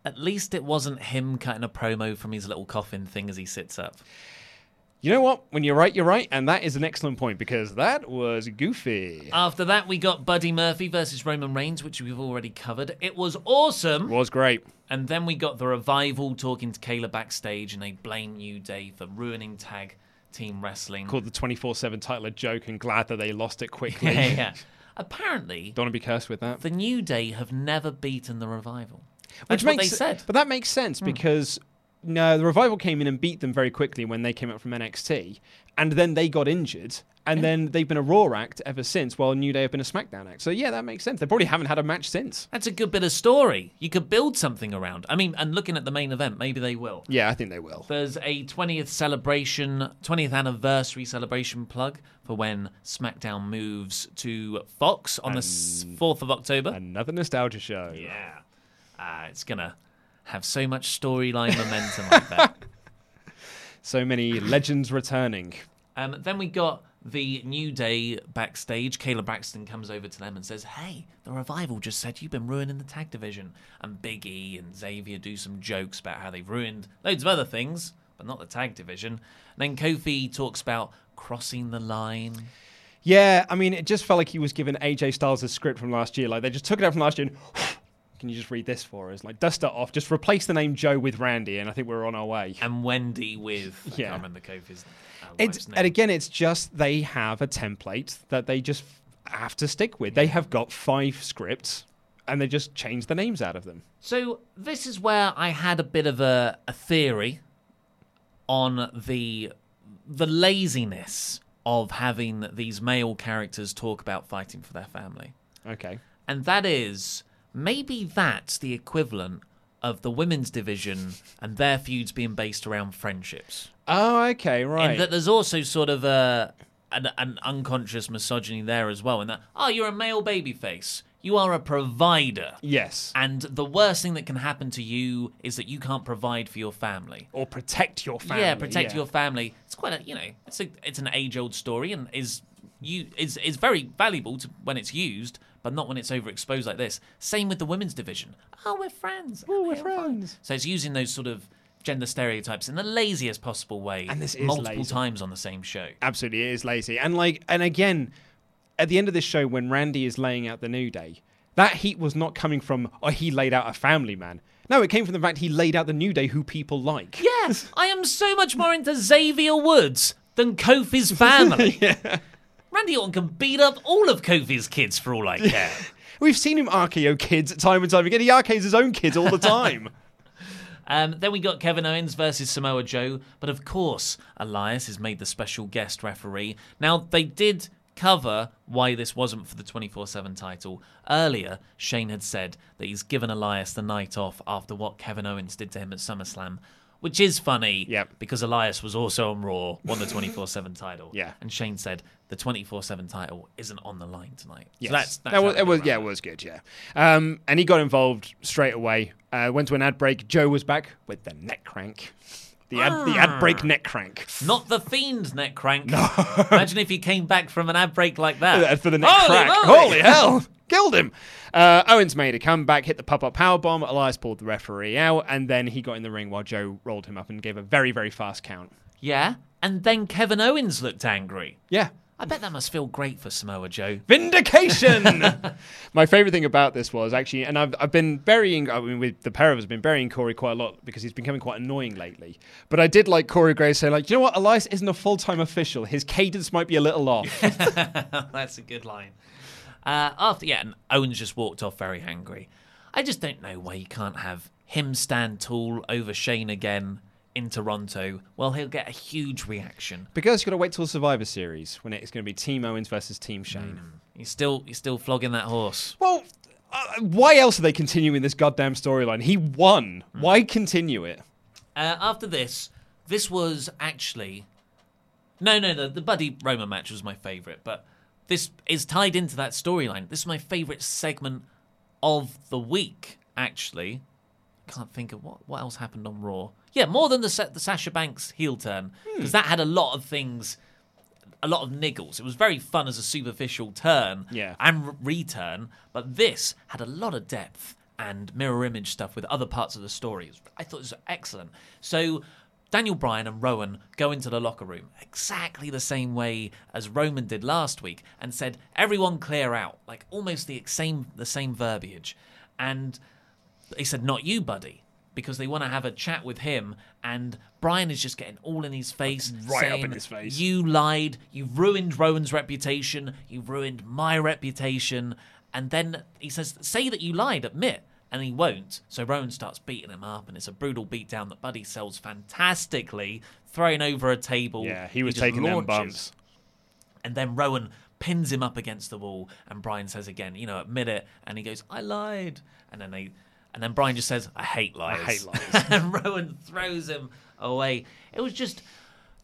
at least it wasn't him cutting a promo from his little coffin thing as he sits up. You know what? When you're right, you're right, and that is an excellent point because that was goofy. After that, we got Buddy Murphy versus Roman Reigns, which we've already covered. It was awesome. was great. And then we got the revival talking to Kayla backstage, and they blame New Day for ruining tag team wrestling. Called the 24/7 title a joke, and glad that they lost it quickly. Yeah, yeah. Apparently, Don't want to be cursed with that. the New Day have never beaten the revival. Which That's what makes they said. but that makes sense hmm. because no, the revival came in and beat them very quickly when they came up from NXT, and then they got injured, and then they've been a Raw act ever since. While New Day have been a SmackDown act. So yeah, that makes sense. They probably haven't had a match since. That's a good bit of story. You could build something around. I mean, and looking at the main event, maybe they will. Yeah, I think they will. There's a 20th celebration, 20th anniversary celebration plug for when SmackDown moves to Fox on the 4th of October. Another nostalgia show. Yeah. Uh, it's going to have so much storyline momentum like that. So many legends returning. Um, then we got the New Day backstage. Kayla Braxton comes over to them and says, Hey, the revival just said you've been ruining the tag division. And Big E and Xavier do some jokes about how they've ruined loads of other things, but not the tag division. And then Kofi talks about crossing the line. Yeah, I mean, it just felt like he was given AJ Styles' script from last year. Like they just took it out from last year. and Can you just read this for us? Like dust it off. Just replace the name Joe with Randy, and I think we're on our way. And Wendy with, I Yeah. can't remember Kofi's uh, It's, and again, it's just they have a template that they just have to stick with. They have got five scripts, and they just change the names out of them. So this is where I had a bit of a, a theory on the the laziness of having these male characters talk about fighting for their family. Okay. And that is maybe that's the equivalent of the women's division and their feuds being based around friendships. Oh, okay, right. And that there's also sort of a an, an unconscious misogyny there as well. In that, oh, you're a male babyface. You are a provider. Yes. And the worst thing that can happen to you is that you can't provide for your family. Or protect your family. yeah, protect yeah. your family. It's quite a you know, it's a it's an age old story and is you is is very valuable to when it's used, but not when it's overexposed like this. Same with the women's division. Oh, we're friends. Oh, we're friends. So it's using those sort of gender stereotypes in the laziest possible way, And this is multiple lazy. times on the same show. Absolutely, it is lazy. And like, and again, at the end of this show, when Randy is laying out the New Day, that heat was not coming from, oh, he laid out a family man. No, it came from the fact he laid out the New Day, who people like. Yes, I am so much more into Xavier Woods than Kofi's family. Randy Orton can beat up all of Kofi's kids for all I care. We've seen him RKO kids time and time again. He RKOs his own kids all the time. Um, then we got Kevin Owens versus Samoa Joe, but of course, Elias is made the special guest referee. Now, they did cover why this wasn't for the 24 7 title. Earlier, Shane had said that he's given Elias the night off after what Kevin Owens did to him at SummerSlam, which is funny because Elias was also on Raw, won the 24 7 title. Yeah. And Shane said the 24 7 title isn't on the line tonight. Yes, So that's, that's that was, it was yeah, it was good, yeah. Um, and he got involved straight away. Uh, went to an ad break. Joe was back with the neck crank, the ad, the ad break neck crank. Not the fiend neck crank. Imagine if he came back from an ad break like that. For the neck crack. moly! Holy hell! Killed him. Uh, Owens made a comeback, hit the pop up power bomb. Elias pulled the referee out, and then he got in the ring while Joe rolled him up and gave a very very fast count. Yeah, and then Kevin Owens looked angry. Yeah. I bet that must feel great for Samoa Joe. Vindication. My favorite thing about this was actually, and I've, I've been burying. I mean, with the pair of us, have been burying Corey quite a lot because he's becoming quite annoying lately. But I did like Corey Graves say, like, you know what, Elias isn't a full time official. His cadence might be a little off. That's a good line. Uh, after yeah, and Owens just walked off very angry. I just don't know why you can't have him stand tall over Shane again in Toronto. Well, he'll get a huge reaction. because you've got to wait till Survivor Series when it's going to be Team Owens versus Team Shane. He's still he's still flogging that horse. Well, uh, why else are they continuing this goddamn storyline? He won. Why continue it? Uh, after this, this was actually no, no, the the Buddy Roman match was my favorite, but this is tied into that storyline. This is my favorite segment of the week. Actually, can't think of what what else happened on Raw. Yeah, more than the the Sasha Banks heel turn because hmm. that had a lot of things, a lot of niggles. It was very fun as a superficial turn Yeah. and re- return, but this had a lot of depth and mirror image stuff with other parts of the story. I thought it was excellent. So Daniel Bryan and Rowan go into the locker room exactly the same way as Roman did last week and said, "Everyone clear out," like almost the same the same verbiage, and they said, "Not you, buddy." Because they want to have a chat with him, and Bryan is just getting all in his face, Right up in his face. You lied. You've ruined Rowan's reputation. You've ruined my reputation. And then he says, Say that you lied, admit. And he won't. So Rowan starts beating him up, and it's a brutal beatdown that Buddy sells fantastically, throwing over a table. Yeah, he was just taking them launches. bumps. And then Rowan pins him up against the wall, and Bryan says again, you know, admit it. And he goes, I lied. And then they, and then Bryan just says, I hate liars. I hate liars. and Rowan throws him away. It was just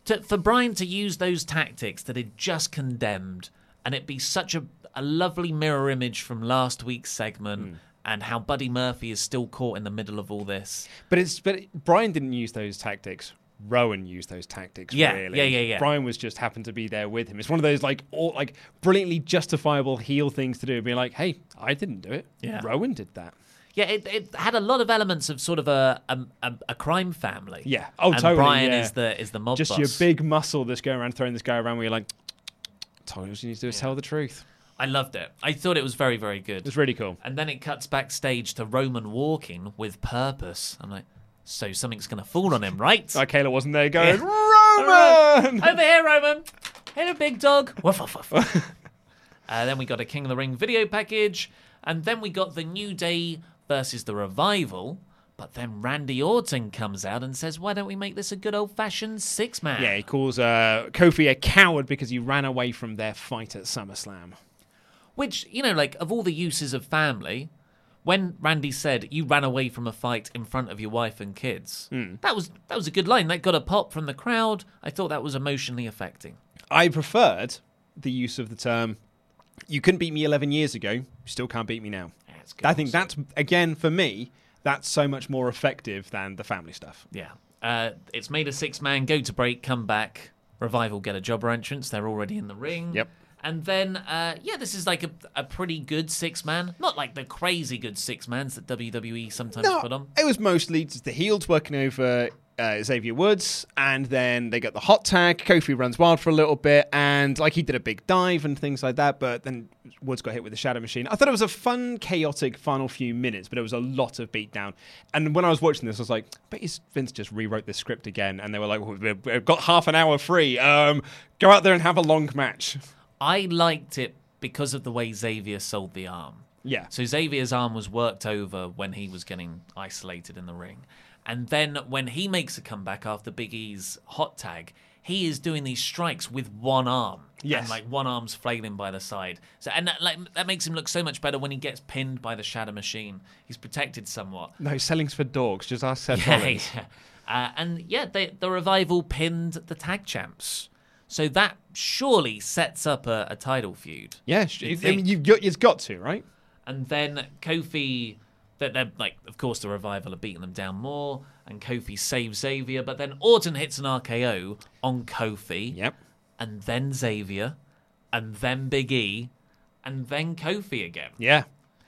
to, for Bryan to use those tactics that he'd just condemned, and it be such a, a lovely mirror image from last week's segment. Hmm. And how Buddy Murphy is still caught in the middle of all this. But it's but Bryan didn't use those tactics. Rowan used those tactics. Yeah, really. yeah, yeah, yeah. Bryan was just happened to be there with him. It's one of those like all like brilliantly justifiable heel things to do. Be like, hey, I didn't do it. Yeah. Rowan did that. Yeah, it, it had a lot of elements of sort of a a, a, a crime family. Yeah. Oh, and totally. Bryan yeah. is the is the mob Just boss. your big muscle that's going around throwing this guy around. Where you're like, you what you need to do is tell the truth. I loved it. I thought it was very very good. It's really cool. And then it cuts backstage to Roman walking with purpose. I'm like, so something's going to fall on him, right? Like Kayla wasn't there going, Yeah. Roman! Over here, Roman. The big dog. Woof, woof, woof. uh, then we got a King of the Ring video package. And then we got the New Day versus the Revival. But then Randy Orton comes out and says, why don't we make this a good old fashioned six man? Yeah, he calls uh, Kofi a coward because he ran away from their fight at SummerSlam. Which, you know, like, of all the uses of family, when Randy said you ran away from a fight in front of your wife and kids, Hmm. that was that was a good line. That got a pop from the crowd. I thought that was emotionally affecting. I preferred the use of the term, you couldn't beat me 11 years ago, you still can't beat me now. That's good. I think that's, again, for me, that's so much more effective than the family stuff. Yeah. Uh, it's made a six man go to break, come back. Revival get a jobber entrance. They're already in the ring. Yep. And then, uh, yeah, this is like a, a pretty good six man. Not like the crazy good six mans that WWE sometimes No, put on. it was mostly just the heels working over uh, Xavier Woods, and then they got the hot tag. Kofi runs wild for a little bit, and like he did a big dive and things like that. But then Woods got hit with the Shatter Machine. I thought it was a fun, chaotic final few minutes, but it was a lot of beatdown. And when I was watching this, I was like, "Bet you Vince just rewrote this script again." And they were like, "We've we've got half an hour free. Um, go out there and have a long match." I liked it because of the way Xavier sold the arm. Yeah. So Xavier's arm was worked over when he was getting isolated in the ring. And then when he makes a comeback after Big E's hot tag, he is doing these strikes with one arm. Yes. And like one arm's flailing by the side. So and that, like that makes him look so much better when he gets pinned by the shatter machine. He's protected somewhat. No, selling's for dogs. Just ask Seth Yeah, yeah. Uh, and yeah, they, the revival pinned the tag champs. So that surely sets up a, a title feud. Yeah, you'd I mean, you've got, it's got to, right? And then Kofi, that they're like, of course, the revival are beating them down more, and Kofi saves Xavier, but then Orton hits an RKO on Kofi. Yep. And then Xavier, and then Big E, and then Kofi again. Yeah.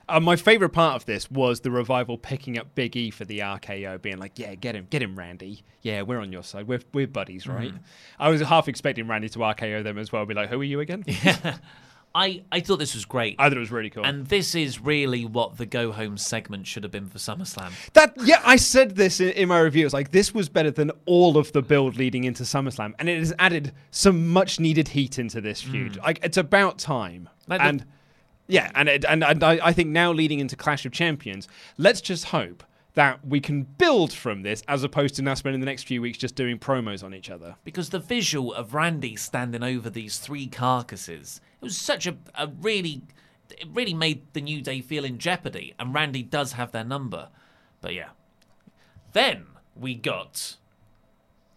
Uh, my favorite part of this was the revival picking up Big E for the RKO, being like, "Yeah, get him, get him, Randy. Yeah, we're on your side. We're we're buddies, right?" Mhm. I was half expecting Randy to RKO them as well, be like, "Who are you again?" I, I thought this was great. I thought it was really cool. And this is really what the go home segment should have been for SummerSlam. That yeah, I said this in, in my review. It's like this was better than all of the build leading into SummerSlam, and it has added some much needed heat into this feud. Like it's about time. Like the- and yeah, and it, and and I, I think now leading into Clash of Champions, let's just hope that we can build from this as opposed to now spending the next few weeks just doing promos on each other. Because the visual of Randy standing over these three carcasses, it was such a, a really, it really made the New Day feel in jeopardy. And Randy does have their number. But yeah. Then we got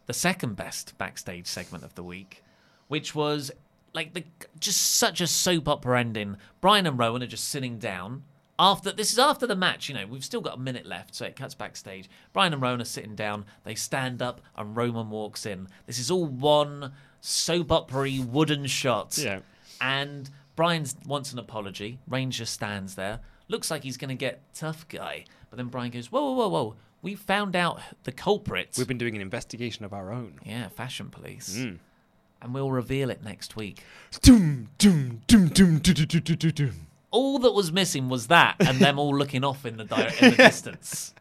the second best backstage segment of the week, which was like the just such a soap opera ending. Bryan and Rowan are just sitting down. After this is after the match, you know, we've still got a minute left, so it cuts backstage. Bryan and Rowan are sitting down, they stand up, and Roman walks in. This is all one soap opera wooden shot. Yeah. And Bryan wants an apology. Ranger stands there. Looks like he's going to get tough guy. But then Bryan goes, Whoa, whoa, whoa, whoa. We found out the culprit. We've been doing an investigation of our own. Yeah, fashion police. Mm. And we'll reveal it next week. Doom, doom, doom, doom, doom, doom, doom, doom, doom. All that was missing was that and them all looking off in the, di- in the distance.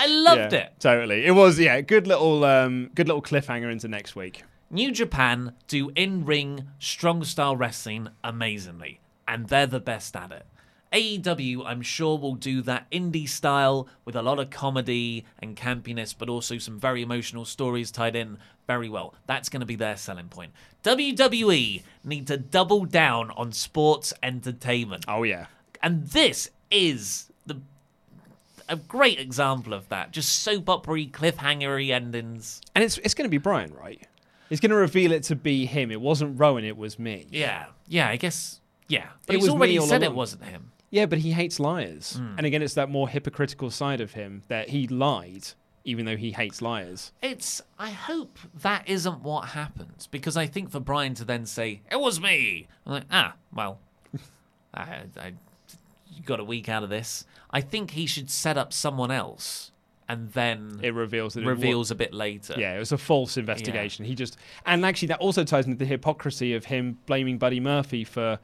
I loved Yeah, it. Totally. It was yeah, good little um good little cliffhanger into next week. New Japan do in ring strong style wrestling amazingly, and they're the best at it. AEW, I'm sure, will do that indie style with a lot of comedy and campiness, but also some very emotional stories tied in very well. That's going to be their selling point. WWE need to double down on sports entertainment. Oh yeah. And this is the a great example of that. Just soap opera cliffhangery endings. And it's it's gonna be Bryan, right? He's gonna reveal it to be him. It wasn't Rowan, it was me. Yeah, yeah, I guess. Yeah, but It he's already said it wasn't him. Yeah, but he hates liars. Mm. And again, it's that more hypocritical side of him that he lied, even though he hates liars. It's. I hope that isn't what happens because I think for Bryan to then say it was me, I'm like, ah, well, I, I got a week out of this. I think he should set up someone else, and then It reveals that it reveals a bit later. Yeah, it was a false investigation. He just and actually that also ties into the hypocrisy of him blaming Buddy Murphy for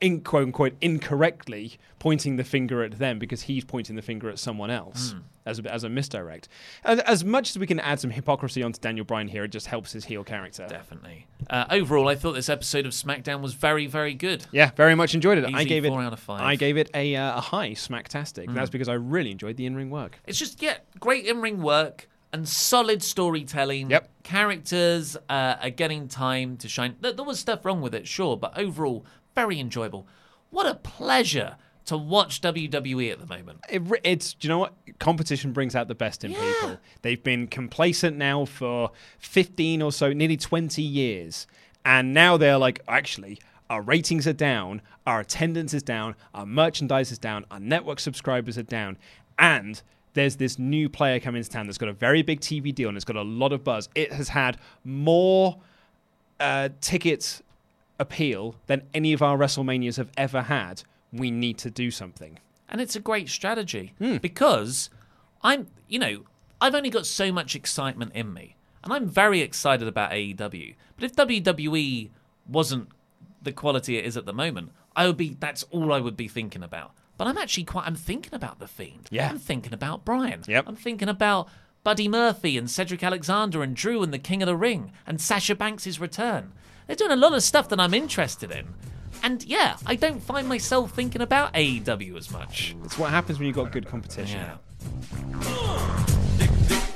in quote unquote incorrectly pointing the finger at them because he's pointing the finger at someone else Mm. as a, as a misdirect. And as much as we can add some hypocrisy onto Daniel Bryan here, it just helps his heel character. Definitely. Uh, overall, I thought this episode of SmackDown was very, very good. Yeah, very much enjoyed it. I Easy gave it four out of five. I gave it a, uh, a high smacktastic. Mm. That's because I really enjoyed the in-ring work. It's just yeah, great in ring work and solid storytelling. Yep. Characters uh, are getting time to shine. There was stuff wrong with it, sure, but overall, very enjoyable. What a pleasure to watch WWE at the moment. It, it's do you know what competition brings out the best in people. They've been complacent now for fifteen or so, nearly twenty years, and now they're like, actually, our ratings are down, our attendance is down, our merchandise is down, our network subscribers are down, and there's this new player coming to town that's got a very big TV deal and it's got a lot of buzz. It has had more uh, ticket appeal than any of our WrestleManias have ever had. We need to do something. And it's a great strategy Hmm. because I'm, you know, I've only got so much excitement in me. And I'm very excited about AEW. But if WWE wasn't the quality it is at the moment, I would be that's all I would be thinking about. But I'm actually quite I'm thinking about the Fiend. Yeah. I'm thinking about Bryan. Yep. I'm thinking about Buddy Murphy and Cedric Alexander and Drew and the King of the Ring and Sasha Banks' return. They're doing a lot of stuff that I'm interested in. And yeah, I don't find myself thinking about AEW as much. It's what happens when you've got good competition. Yeah.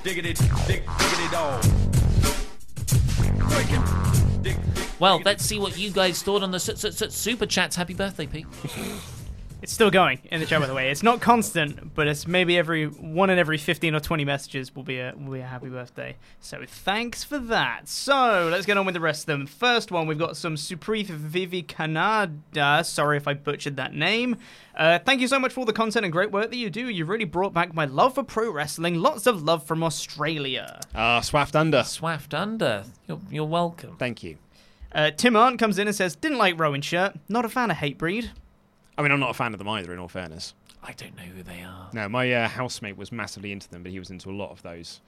Diggity, dig, diggity dog. Well, let's see what you guys thought on the su- su- su- super chats. Happy birthday, Pete. It's still going in the chat, by the way. It's not constant, but it's maybe every one in every fifteen or twenty messages will be a will be a happy birthday. So thanks for that. So let's get on with the rest of them. First one, we've got some Supreet Vivikananda. Sorry if I butchered that name. Uh, thank you so much for all the content and great work that you do. You've really brought back my love for pro wrestling. Lots of love from Australia. Ah, Swaft Under. Swaft Under. You're, you're welcome. Thank you. Uh, Tim Arndt comes in and says, "Didn't like Rowan shirt. Not a fan of Hatebreed." I mean, I'm not a fan of them either, in all fairness. I don't know who they are. No, my uh, housemate was massively into them, but he was into a lot of those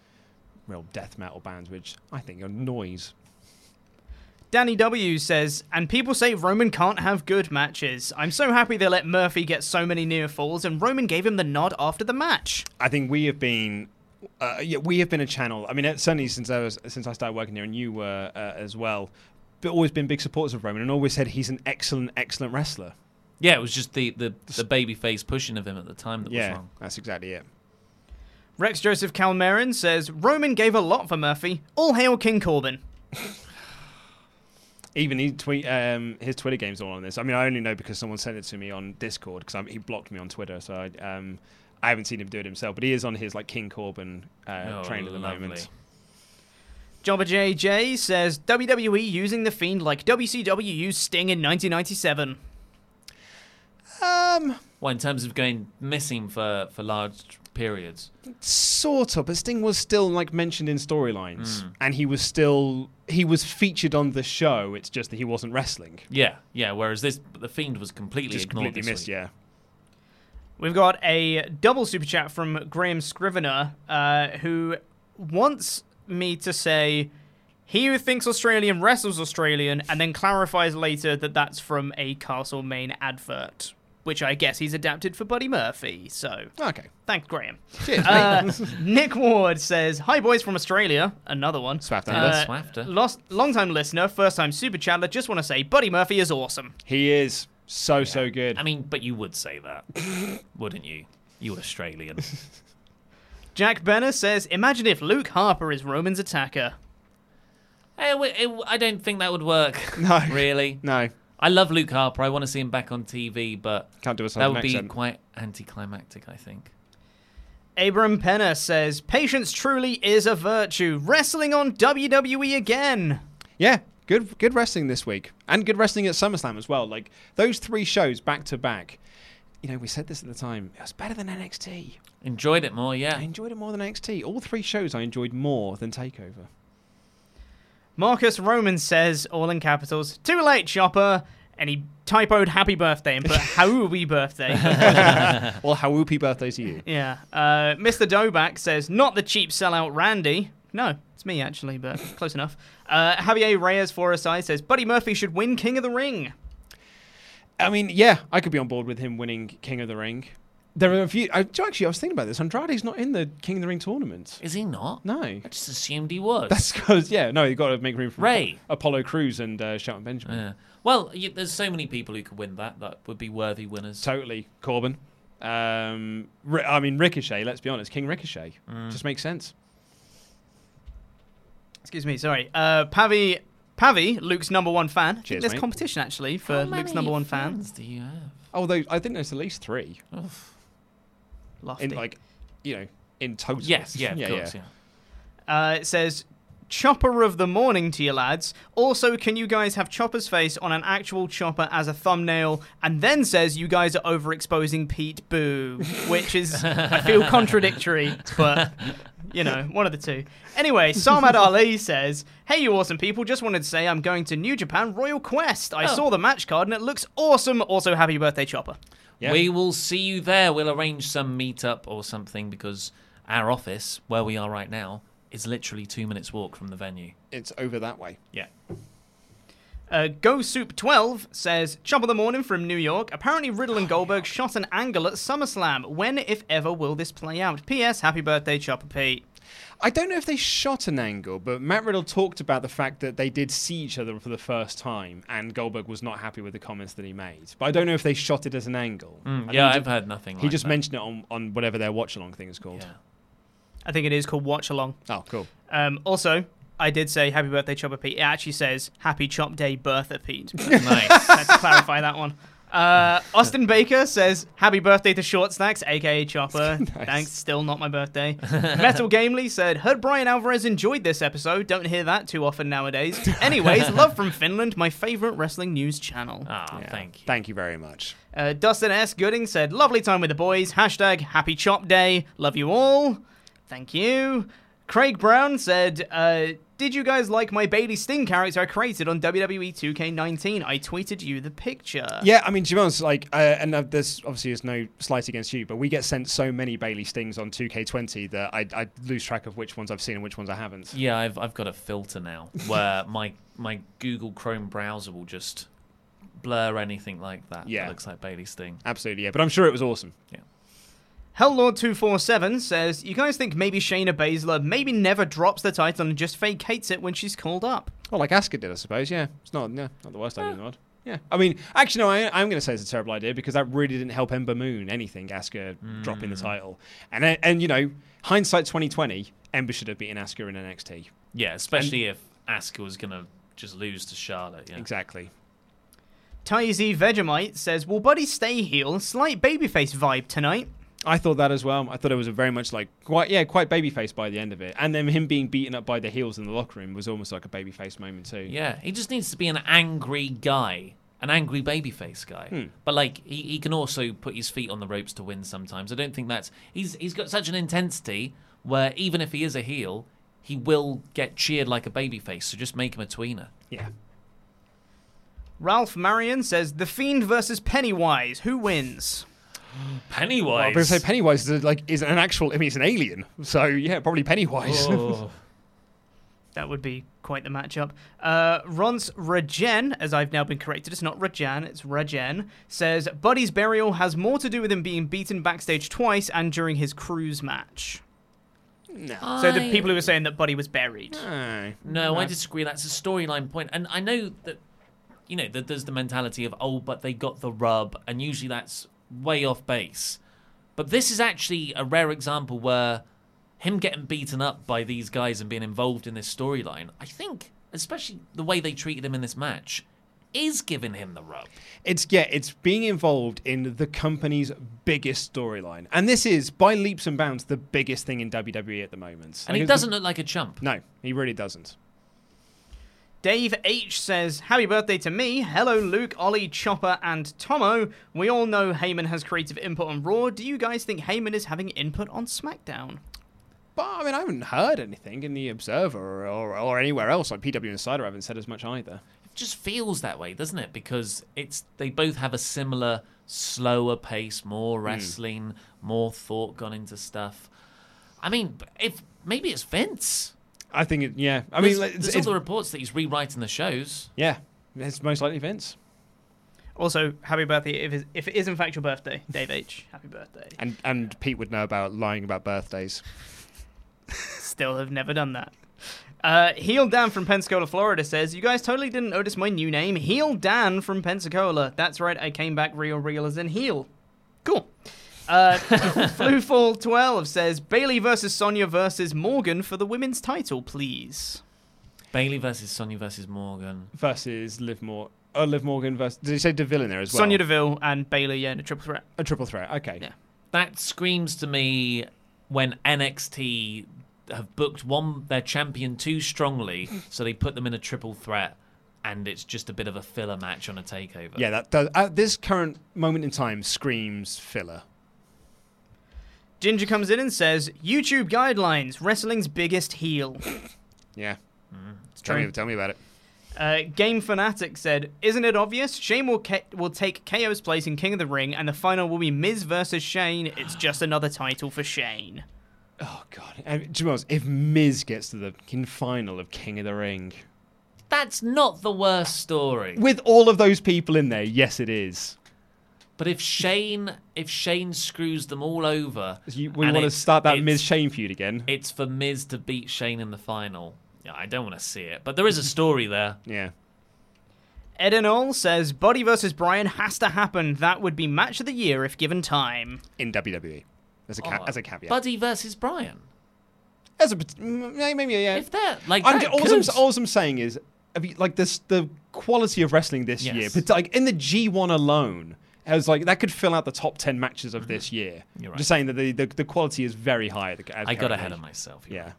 real death metal bands, which I think are noise. Danny W says, and people say Roman can't have good matches. I'm so happy they let Murphy get so many near falls, and Roman gave him the nod after the match. I think we have been, uh, yeah, we have been a channel. I mean, uh, certainly since I was since I started working here, and you were uh, as well. But always been big supporters of Roman, and always said he's an excellent, excellent wrestler. Yeah, it was just the the, the baby face pushing of him at the time that was yeah, wrong. that's exactly it. Rex Joseph Calmerin says, Roman gave a lot for Murphy. All hail King Corbin. Even he tweet um, his Twitter game's all on this. I mean, I only know because someone sent it to me on Discord because he blocked me on Twitter, so I, um, I haven't seen him do it himself. But he is on his like King Corbin uh, Oh, train at the lovely. moment. Jobber JJ says, WWE using The Fiend like WCW used Sting in 1997. Um, Well, in terms of going missing for for large periods. Sort of, but Sting was still like mentioned in storylines, Mm. and he was still he was featured on the show. It's just that he wasn't wrestling. Yeah, yeah. Whereas this, the fiend was completely Just ignored completely this missed. week. Yeah. We've got a double super chat from Graham Scrivener, uh, who wants me to say he who thinks Australian wrestles Australian, and then clarifies later that that's from a Castlemaine advert, which I guess he's adapted for Buddy Murphy. So okay, thanks, Graham. Cheers, Uh. Nick Ward says, "Hi boys from Australia." Another one. Swafter. Uh, Swafter. Lost, long-time listener, first-time super chatter. Just want to say, Buddy Murphy is awesome. He is so so good. I mean, but you would say that, wouldn't you? You Australian. Jack Benner says, "Imagine if Luke Harper is Roman's attacker." Eh, I don't think that would work. No. really. No. I love Luke Harper. I want to see him back on TV, but Can't do a that southern would be accent. quite anticlimactic. I think. Abram Penner says, "Patience truly is a virtue. Wrestling on WWE again." Yeah, good good wrestling this week, and good wrestling at SummerSlam as well. Like those three shows back to back. You know, we said this at the time. It was better than NXT. Enjoyed it more, yeah. I enjoyed it more than NXT. All three shows I enjoyed more than Takeover. Marcus Roman says, all in capitals, "Too late, Chopper." And he typoed "Happy Birthday" and put "Happy Birthday." well, happy birthday to you. Yeah. Uh, Mr. Doback says, not the cheap sellout Randy. No, it's me actually, but close enough. Uh, Javier Reyes for Forasai says, Buddy Murphy should win King of the Ring. I mean, yeah, I could be on board with him winning King of the Ring. There are a few. I, actually, I was thinking about this. Andrade's not in the King of the Ring tournament. Is he not? No. I just assumed he was. That's because yeah, no, you've got to make room for Ray. Apollo Crews, and uh, Shelton Benjamin. Yeah. Well, you, there's so many people who could win that that would be worthy winners. Totally, Corbin. Um, Ri- I mean Ricochet. Let's be honest, King Ricochet Mm. just makes sense. Excuse me, sorry. Uh, Pavi, Pavi, Luke's number one fan. I think Cheers, there's mate. competition actually for How Luke's many number one fans fan. do you have? Although I think there's at least three. Lofty. In like, you know, in total. Yes, yeah, of yeah, course, yeah. yeah. Uh, it says, Chopper of the morning to you lads. Also, can you guys have Chopper's face on an actual chopper as a thumbnail? And then says you guys are overexposing Pete Boo, which is, I feel, contradictory, but. You know, one of the two. Anyway, Samad Ali says, Hey, you awesome people. Just wanted to say I'm going to New Japan Royal Quest. I Oh. saw the match card and it looks awesome. Also, happy birthday, Chopper. We will see you there. We'll arrange some meetup or something because our office, where we are right now, is literally two minutes walk from the venue. It's over that way. Yeah. Uh, Go Soup 12 says, Chop of the morning from New York. Apparently, Riddle and Goldberg shot an angle at SummerSlam. When, if ever, will this play out? P.S. Happy birthday, Chopper Pete. I don't know if they shot an angle, but Matt Riddle talked about the fact that they did see each other for the first time, and Goldberg was not happy with the comments that he made. But I don't know if they shot it as an angle. Mm, yeah, I've heard nothing He like just that. mentioned it on, on whatever their watch along thing is called. I think it is called Watch Along. Oh, cool. Um, also, I did say Happy birthday, Chopper Pete. It actually says Happy Chop Day, Bertha Pete. nice. Let's clarify that one. Uh, Austin Baker says, Happy birthday to Short Snacks, aka Chopper. Thanks, still not my birthday. Metal Gamely said, Heard Bryan Alvarez enjoyed this episode. Don't hear that too often nowadays. Anyways, love from Finland, my favourite wrestling news channel. Ah, thank you. Thank you very much. Uh, Dustin S. Gooding said, Lovely time with the boys. Hashtag Happy Chop Day. Love you all. Thank you. Craig Brown said, uh, "Did you guys like my Bayley Sting character I created on WWE 2K19? I tweeted you the picture." Yeah, I mean, to be honest, like, uh, and uh, there's obviously there's no slight against you, but we get sent so many Bayley Stings on 2K20 that I, I lose track of which ones I've seen and which ones I haven't. Yeah, I've I've got a filter now where my my Google Chrome browser will just blur anything like that. Yeah. that looks like Bayley Sting. Absolutely, yeah. But I'm sure it was awesome. Yeah. Hellord247 says, You guys think maybe Shayna Baszler maybe never drops the title and just fake hates it when she's called up? Well, like Asuka did, I suppose. Yeah, it's not yeah, not the worst idea in the world. Yeah, I mean, actually, no, I, I'm going to say it's a terrible idea because that really didn't help Ember Moon anything. Asuka dropping the mm. title, and and you know, hindsight 2020, Ember should have beaten Asuka in NXT. Yeah, especially if Asuka was gonna just lose to Charlotte. Yeah. Exactly. Tyzy Vegemite says, Will Buddy stay heel? Slight babyface vibe tonight. I thought that as well. I thought it was a very much like quite yeah, quite babyface by the end of it, and then him being beaten up by the heels in the locker room was almost like a babyface moment too. Yeah, he just needs to be an angry guy, an angry babyface guy. Hmm. But like, he, he can also put his feet on the ropes to win sometimes. I don't think that's he's he's got such an intensity where even if he is a heel, he will get cheered like a babyface. So just make him a tweener. Yeah. Ralph Marion says, The Fiend versus Pennywise. Who wins? Pennywise. Well, I'm going say Pennywise is like is an actual. I mean, it's an alien. So yeah, probably Pennywise. Oh. That would be quite the matchup. Uh, Ronce Regen, as I've now been corrected, it's not Regen, it's Regen, says Buddy's burial has more to do with him being beaten backstage twice and during his Crews match. No. So the people who were saying that Buddy was buried. No, I disagree. That's a storyline point, and I know that you know that there's the mentality of oh, but they got the rub, and usually that's way off base. But this is actually a rare example where him getting beaten up by these guys and being involved in this storyline, I think, especially the way they treated him in this match, is giving him the rub. It's yeah, it's being involved in the company's biggest storyline, and this is by leaps and bounds the biggest thing in WWE at the moment. And he doesn't look like a chump. No, he really doesn't. Dave H says, Happy birthday to me. Hello, Luke, Ollie, Chopper, and Tomo. We all know Heyman has creative input on Raw. Do you guys think Heyman is having input on SmackDown? But I mean, I haven't heard anything in the Observer or, or, or anywhere else. Like PW Insider I haven't said as much either. It just feels that way, doesn't it? Because it's they both have a similar slower pace, more Hmm. wrestling, more thought gone into stuff. I mean, if maybe it's Vince. I think it. Yeah, I There's, mean, like, it's, there's it's- all the reports that he's rewriting the shows. yeah, it's most likely Vince. Also, happy birthday if if it is in fact your birthday, Dave H. Happy birthday. And and Pete would know about lying about birthdays. Still have never done that. Uh, Heel Dan from Pensacola, Florida says, You guys totally didn't notice my new name, Heel Dan from Pensacola. That's right, I came back real, real as in heel. Cool. Uh, Flufall12 says, Bayley versus Sonya versus Morgan for the women's title, please. Bayley versus Sonya versus Morgan. Versus Liv Mor- uh, Liv Morgan versus. Did you say Deville in there as well? Sonya Deville and Bayley, yeah, in a triple threat. A triple threat. Okay. Yeah. That screams to me when NXT have booked one their champion too strongly, so they put them in a triple threat, and it's just a bit of a filler match on a takeover. Yeah, that does. At this current moment in time, screams filler. Ginger comes in and says, YouTube guidelines, wrestling's biggest heel. Yeah. It's Tell true. me, tell me about it. Uh, Game Fanatic said, "Isn't it obvious? Shane will ca- will take KO's place in King of the Ring, and the final will be Miz versus Shane. It's just another title for Shane." Oh God! And, to be honest, if Miz gets to the final of King of the Ring, That's not the worst story. with all of those people in there, yes, it is. But if Shane, if Shane screws them all over, You, we want to start that it's- Miz Shane feud again. It's for Miz to beat Shane in the final. Yeah, I don't want to see it, but there is a story there. Yeah. Edenol says, "Buddy versus Bryan has to happen. That would be match of the year if given time." in WWE, as a ca- Oh, as a caveat. Buddy versus Bryan. as a pot- maybe yeah. If they're like I'm, that, all, I'm, all I'm saying is, you, like this, the quality of wrestling this year, Yes. but like in the G1 alone, I was like that could fill out the top ten matches of this year. Mm-hmm. You're right. Just saying that the, the, the quality is very high. At the, at I got ahead of myself. Yeah.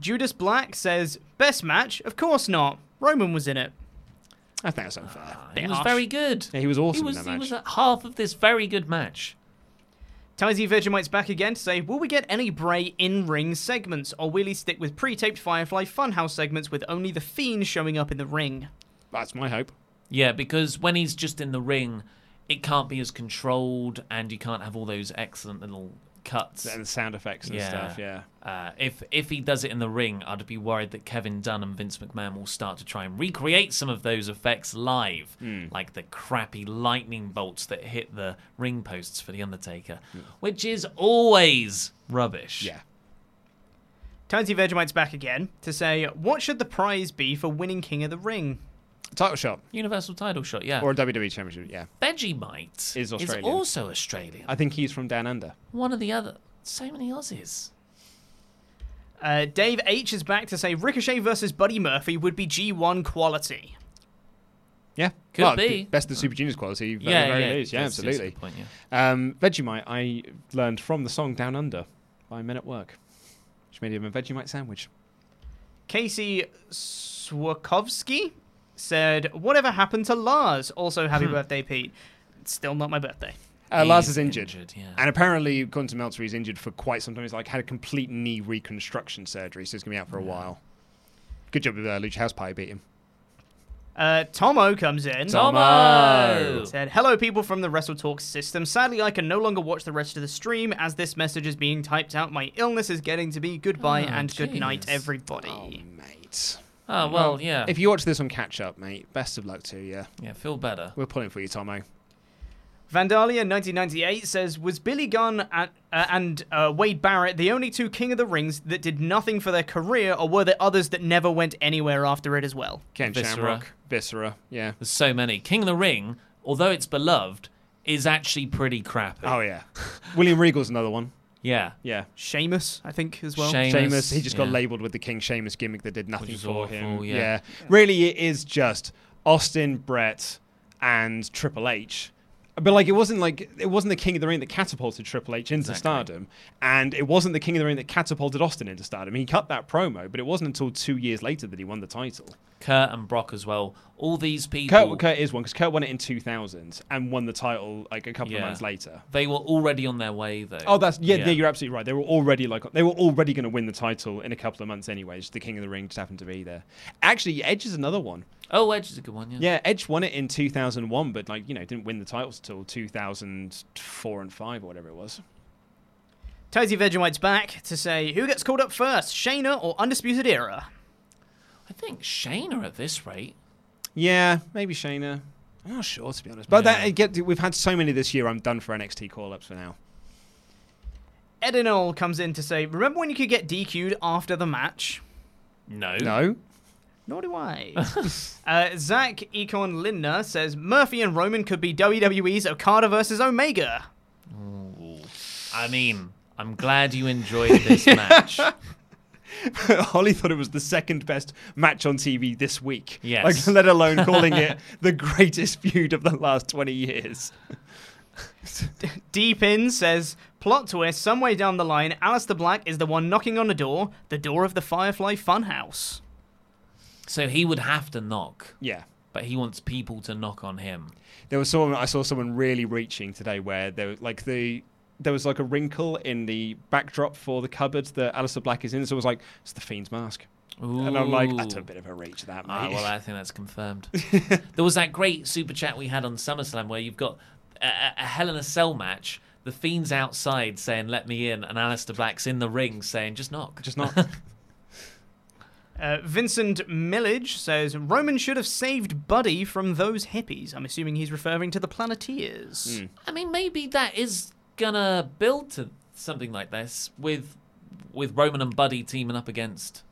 Judas Black says, "Best match? Of course not. Roman was in it." I think that's unfair. He was very good. Yeah, he was awesome He was, in that he was at half of this very good match. Tizy Vegemite's back again to say, will we get any Bray in-ring segments, or will he stick with pre-taped Firefly Funhouse segments with only the Fiend showing up in the ring? That's my hope. Yeah, because when he's just in the ring, it can't be as controlled, and you can't have all those excellent little cuts and sound effects and stuff. Yeah. Uh, if if he does it in the ring, I'd be worried that Kevin Dunn and Vince McMahon will start to try and recreate some of those effects live, Hmm. like the crappy lightning bolts that hit the ring posts for the Undertaker, which is always rubbish. Yeah. Tizy Vegemite's back again to say, what should the prize be for winning King of the Ring? Title shot. Universal title shot, yeah. Or a WWE Championship, yeah. Vegemite Is Australian. also Australian. I think he's from down under. One of the other. So many Aussies. Uh, Dave H is back to say Ricochet versus Buddy Murphy would be G1 quality. Yeah, Could Well, be. best of Super Juniors quality. Very, Yeah, very yeah, least. yeah, that's- that's absolutely. good point, um, Vegemite, I learned from the song Down Under by Men at Work, which made him a Vegemite sandwich. Casey Swakovsky said, whatever happened to Lars? Also, happy Hmm. birthday, Pete. It's still not my birthday. Uh, Lars is injured. injured, yeah. And apparently, according to Meltzer, he's injured for quite some time. He's like had a complete knee reconstruction surgery, so he's going to be out for a while. Good job with uh, Lucha House Party beat him. Uh, Tomo comes in. Tomo! Said, hello, people from the Wrestle Talk system. Sadly, I can no longer watch the rest of the stream as this message is being typed out. My illness is getting to be goodbye Oh, and good night, jeez. everybody. Mate. Oh, well, yeah. If you watch this on catch up, mate, best of luck to you. Yeah, feel better. We're pulling for you, Tomo. Vandalia 1998 says, Was Billy Gunn and, uh, and uh, Wade Barrett the only two King of the Rings that did nothing for their career, or were there others that never went anywhere after it as well? Ken Viscera. Shamrock, Viscera, yeah. There's so many. King of the Ring, although it's beloved, is actually pretty crappy. Oh, yeah. William Regal's another one. Yeah. Yeah. Sheamus, I think, as well. Sheamus, Sheamus, he just got labeled with the King Sheamus gimmick that did nothing is for awful, him. yeah. Really, it is just Austin, Brett, and Triple H. But like, it wasn't like it wasn't the King of the Ring that catapulted Triple H into Exactly. stardom, and it wasn't the King of the Ring that catapulted Austin into stardom. He cut that promo, but it wasn't until two years later that he won the title. Kurt and Brock as well. All these people. Kurt, Kurt is one because Kurt won it in 2000 and won the title like a couple Yeah. of months later. They were already on their way, though. Oh, that's yeah, yeah. You're absolutely right. They were already like they were already going to win the title in a couple of months anyway. Just the King of the Ring just happened to be there. Actually, Edge is another one. Oh, Edge is a good one, yeah. Yeah, Edge won it in 2001, but like you know, didn't win the titles till 2004 and five or whatever it was. Tizy Vegemite's back to say, Who gets called up first, Shayna or Undisputed Era? I think Shayna at this rate. Yeah, maybe Shayna. I'm not sure to be honest. But that get we've had so many this year. I'm done for NXT call ups for now. Edinol comes in to say, Remember when you could get DQ'd after the match? No. No. Nor do I. uh, Zach Econ Lindner says Murphy and Roman could be WWE's Okada versus Omega. I mean, I'm glad you enjoyed this match. Holly thought it was the second best match on TV this week. Yes. Like, let alone calling it the greatest feud of the last 20 years. Deep In says plot twist some way down the line, Aleister Black is the one knocking on the door, the door of the Firefly Funhouse. So he would have to knock. Yeah. But he wants people to knock on him. There was someone I saw someone really reaching today where there was like the there was like a wrinkle in the backdrop for the cupboard that Aleister Black is in, so it was like it's the Fiend's mask. And I'm like, that's a bit of a reach, that mate. Ah, well, I think that's confirmed. there was that great super chat we had on SummerSlam where you've got a, a- a Hell in a Cell match. The Fiend's outside saying, let me in, and Aleister Black's in the ring saying, just knock. Just knock. Uh, Vincent Millage says Roman should have saved Buddy from those hippies. I'm assuming he's referring to the Planeteers. I mean, maybe that is gonna build to something like this with with Roman and Buddy teaming up against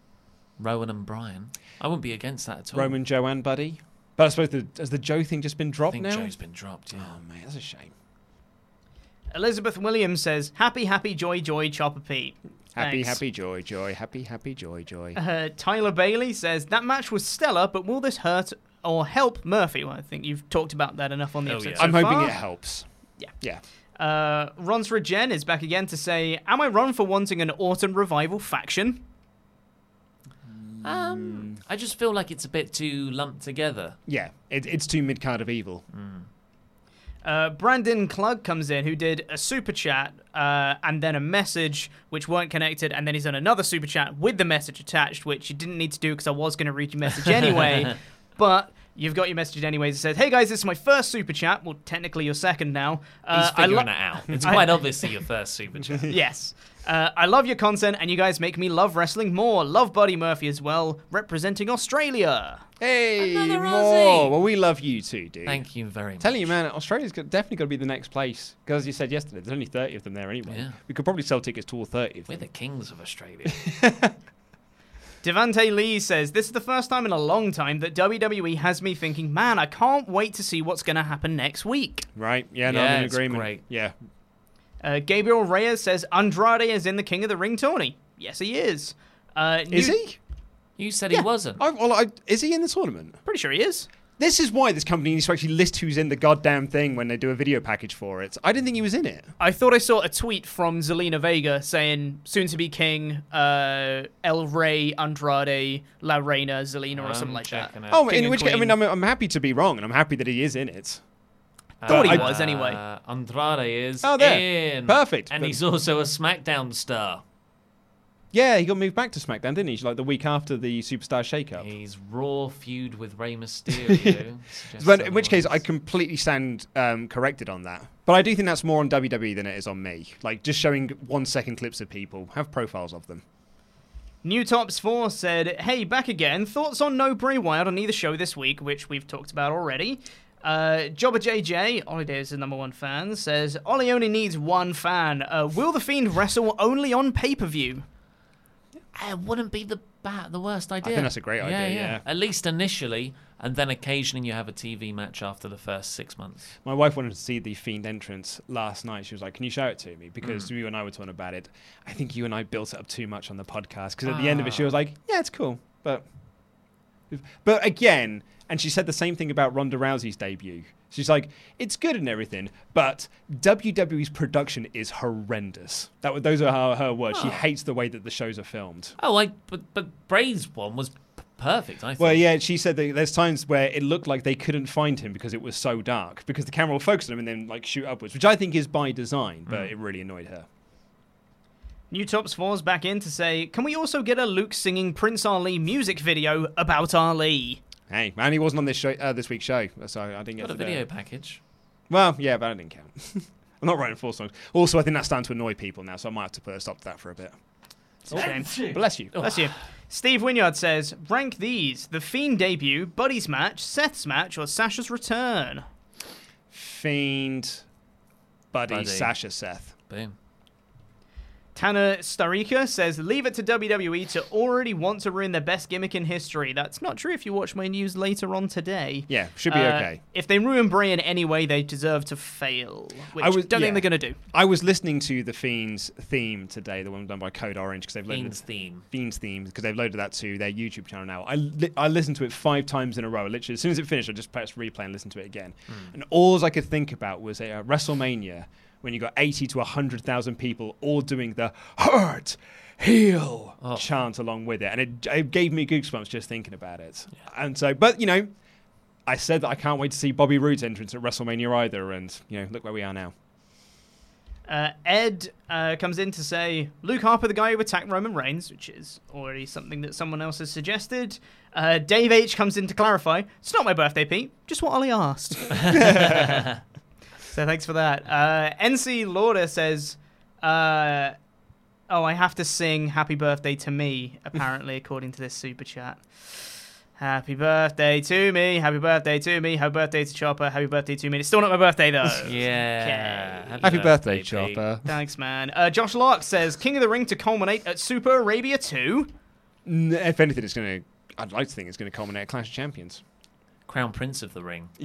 Rowan and Bryan. I wouldn't be against that at all. Roman, Joe, and Buddy. But I suppose the, has the Joe thing just been dropped I think now? Joe's been dropped. Yeah. Oh mate, that's a shame. Elizabeth Williams says Happy, happy, joy, joy, Chopper Pete. Happy, Thanks. happy, joy, joy, happy, happy, joy, joy. Uh, Tyler Bailey says that match was stellar, but will this hurt or help Murphy? Well, I think you've talked about that enough on the Oh, episode. yeah. so I'm hoping far. it helps. Yeah. Yeah. Uh, Ronsra Jen is back again to say, "Am I wrong for wanting an autumn revival faction?" Um, I just feel like it's a bit too lumped together. Yeah, it, it's too mid card of evil. Uh, Brandon Klug comes in, who did a super chat uh, and then a message which weren't connected, and then he's done another super chat with the message attached, which you didn't need to do because I was going to read your message anyway. but you've got your message anyways. It says, "Hey guys, this is my first super chat. Well, technically your second now. Uh, He's figuring lo- it out. It's quite obviously your first super chat. yes. Uh, I love your content, and you guys make me love wrestling more. Love Buddy Murphy as well, representing Australia. Hey, Another more. Aussie. Well, we love you too, dude. Thank you very much. Telling you, man, Australia's got, definitely got to be the next place. Because as you said yesterday, there's only 30 of them there anyway. Yeah. We could probably sell tickets to all 30 of We're them. the kings of Australia. Devante Lee says, This is the first time in a long time that WWE has me thinking, man, I can't wait to see what's going to happen next week. Right? Yeah, no, Yeah, I'm in it's agreement. great. Yeah. Uh, Gabriel Reyes says, Andrade is in the King of the Ring tourney. Yes, he is. Uh, Is new- he? You said he wasn't. I, well, I, is he in the tournament? Pretty sure he is. This is why this company needs to actually list who's in the goddamn thing when they do a video package for it. I didn't think he was in it. I thought I saw a tweet from Zelina Vega saying, soon to be king, uh, El Rey, Andrade, La Reina, Zelina, or something like that. Oh, King in which case, I mean, I'm, I'm happy to be wrong, and I'm happy that he is in it. Thought he I- was, anyway. Uh, Andrade is Oh, there. in. Perfect. And But- he's also a SmackDown star. Yeah, he got moved back to SmackDown, didn't he? Like the week after the Superstar shakeup. He's Raw feud with Rey Mysterio. Suggests But in which case, I otherwise. completely stand um, corrected on that. But I do think that's more on WWE than it is on me. Like just showing one second clips of people, have profiles of them. New Tops 4 said, Hey, back again. Thoughts on No Bray Wyatt on either show this week, which we've talked about already. Uh, Jobber JJ, Ollie Davis' number one fan, says, Ollie only needs one fan. Uh, will The Fiend wrestle only on pay per view? It wouldn't be the bad, the worst idea. I think that's a great idea, yeah. At least initially, and then occasionally you have a TV match after the first six months. My wife wanted to see the Fiend entrance last night. She was like, "Can you show it to me?" Because Mm. you and I were talking about it. I think you and I built it up too much on the podcast. Because at the end of it, she was like, "Yeah, it's cool," but but again, and she said the same thing about Ronda Rousey's debut. She's like, "It's good and everything, but WWE's production is horrendous." That those are her, her words. She Oh. hates the way that the shows are filmed. Oh, I but but Bray's one was p- perfect. I think. Well, yeah, she said that there's times where it looked like they couldn't find him because it was so dark because the camera will focus on him and then like shoot upwards, which I think is by design, but Mm. it really annoyed her. New Tops 4's back in to say, Can we also get a Luke singing Prince Ali music video about Ali? Hey, man, he wasn't on this show, uh, this week's show, so I didn't get Got a to do video it. package. Well, yeah, but that didn't count. I'm not writing four songs. Also, I think that's starting to annoy people now, so I might have to put a stop to that for a bit. Shame. Bless you. Bless you. Steve Winyard says, Rank these The Fiend debut, Buddy's match, Seth's match, or Sasha's return? Fiend, Buddy, Buddy. Sasha, Seth. Boom. Tanner Starika says, Leave it to WWE to already want to ruin their best gimmick in history. That's not true if you watch my news later on today. Yeah, should be Uh, okay. If they ruin Bray in any way, they deserve to fail. Which I was- don't yeah. think they're going to do. I was listening to the Fiends theme today, the one done by Code Orange, because they've loaded Fiends theme. Fiends theme because they've loaded that to their YouTube channel now. I li- I listened to it five times in a row. Literally, as soon as it finished, I just pressed replay and listened to it again. And all I could think about was a uh, WrestleMania when you got eighty to hundred thousand people all doing the hurt. Heel chant along with it, and it, it gave me goosebumps just thinking about it. And so, but you know, I said that I can't wait to see Bobby Roode's entrance at WrestleMania either, and you know, look where we are now. Uh, Ed uh, comes in to say Luke Harper, the guy who attacked Roman Reigns, which is already something that someone else has suggested. Uh, Dave H comes in to clarify it's not my birthday, Pete, just what Ollie asked. so thanks for that. Uh, NC Lauder says, uh, Oh, I have to sing Happy Birthday to Me, apparently, according to this super chat. Happy birthday to me, happy birthday to me, happy birthday to Chopper, happy birthday to me. It's still not my birthday though. Yeah. Okay. Happy birthday, Pete. Chopper. Thanks, man. Uh, Josh Lark says King of the Ring to culminate at Super Arabia 2. If anything, it's going to. I'd like to think it's going to culminate at Clash of Champions. Crown Prince of the Ring.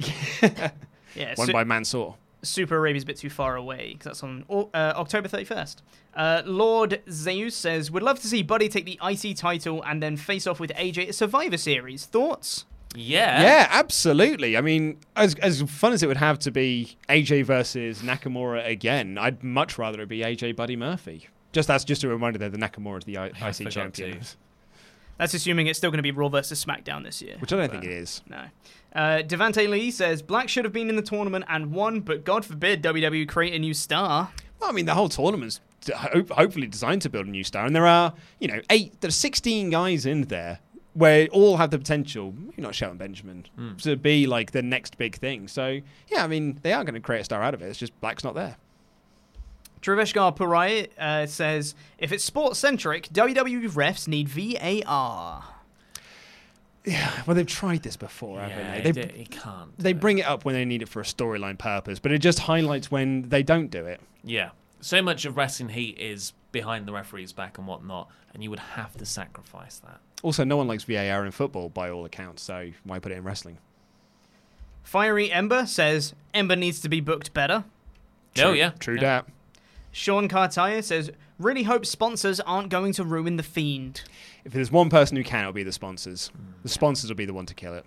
Yeah, Won Su- by Mansoor. Super Arabia's a bit too far away because that's on uh, October 31st. Uh, Lord Zeus says, Would love to see Buddy take the IC title and then face off with AJ at Survivor Series. Thoughts? Yeah. Yeah, absolutely. I mean, as as fun as it would have to be AJ versus Nakamura again, I'd much rather it be AJ Buddy Murphy. Just that's just a reminder that the Nakamura is the I- IC champion. That's assuming it's still going to be Raw versus SmackDown this year. Which I don't think it is. No. Uh, Devante Lee says Black should have been in the tournament and won, but God forbid WWE create a new star. Well, I mean, the whole tournament's d- hopefully designed to build a new star, and there are, you know, eight, there are 16 guys in there where all have the potential, maybe not Shelton Benjamin, Hmm. to be like the next big thing. So, yeah, I mean, they are going to create a star out of it. It's just Black's not there. Traveshgar Parai uh, says if it's sports centric, WWE refs need VAR. Yeah, well, they've tried this before, Yeah, haven't it- they? it- it can't They bring it up when they need it for a storyline purpose, but it just highlights when they don't do it. Yeah. So much of wrestling heat is behind the referee's back and whatnot, and you would have to sacrifice that. Also, no one likes VAR in football by all accounts, so why put it in wrestling? Fiery Ember says Ember needs to be booked better. Oh, yeah. True Yeah. that. Sean Cartier says really hope sponsors aren't going to ruin the Fiend. If there's one person who can, it'll be the sponsors. Hmm. The sponsors will be the one to kill it.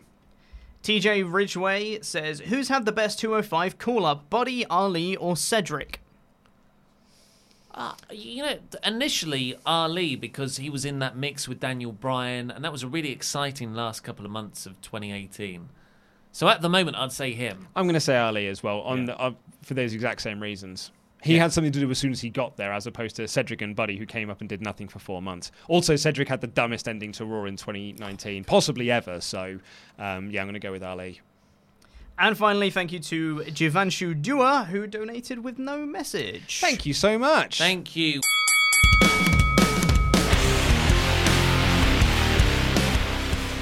TJ Ridgeway says who's had the best 205 call up, Buddy, Ali, or Cedric? Uh, you know, initially Ali because he was in that mix with Daniel Bryan, and that was a really exciting last couple of months of 2018. So at the moment, I'd say him. I'm going to say Ali as well, on uh, for those exact same reasons. He Yeah. had something to do as soon as he got there, as opposed to Cedric and Buddy, who came up and did nothing for four months. Also, Cedric had the dumbest ending to Raw in 2019, possibly ever. So, um, yeah, I'm going to go with Ali. And finally, thank you to Jivanshu Dua, who donated with no message. Thank you so much. Thank you.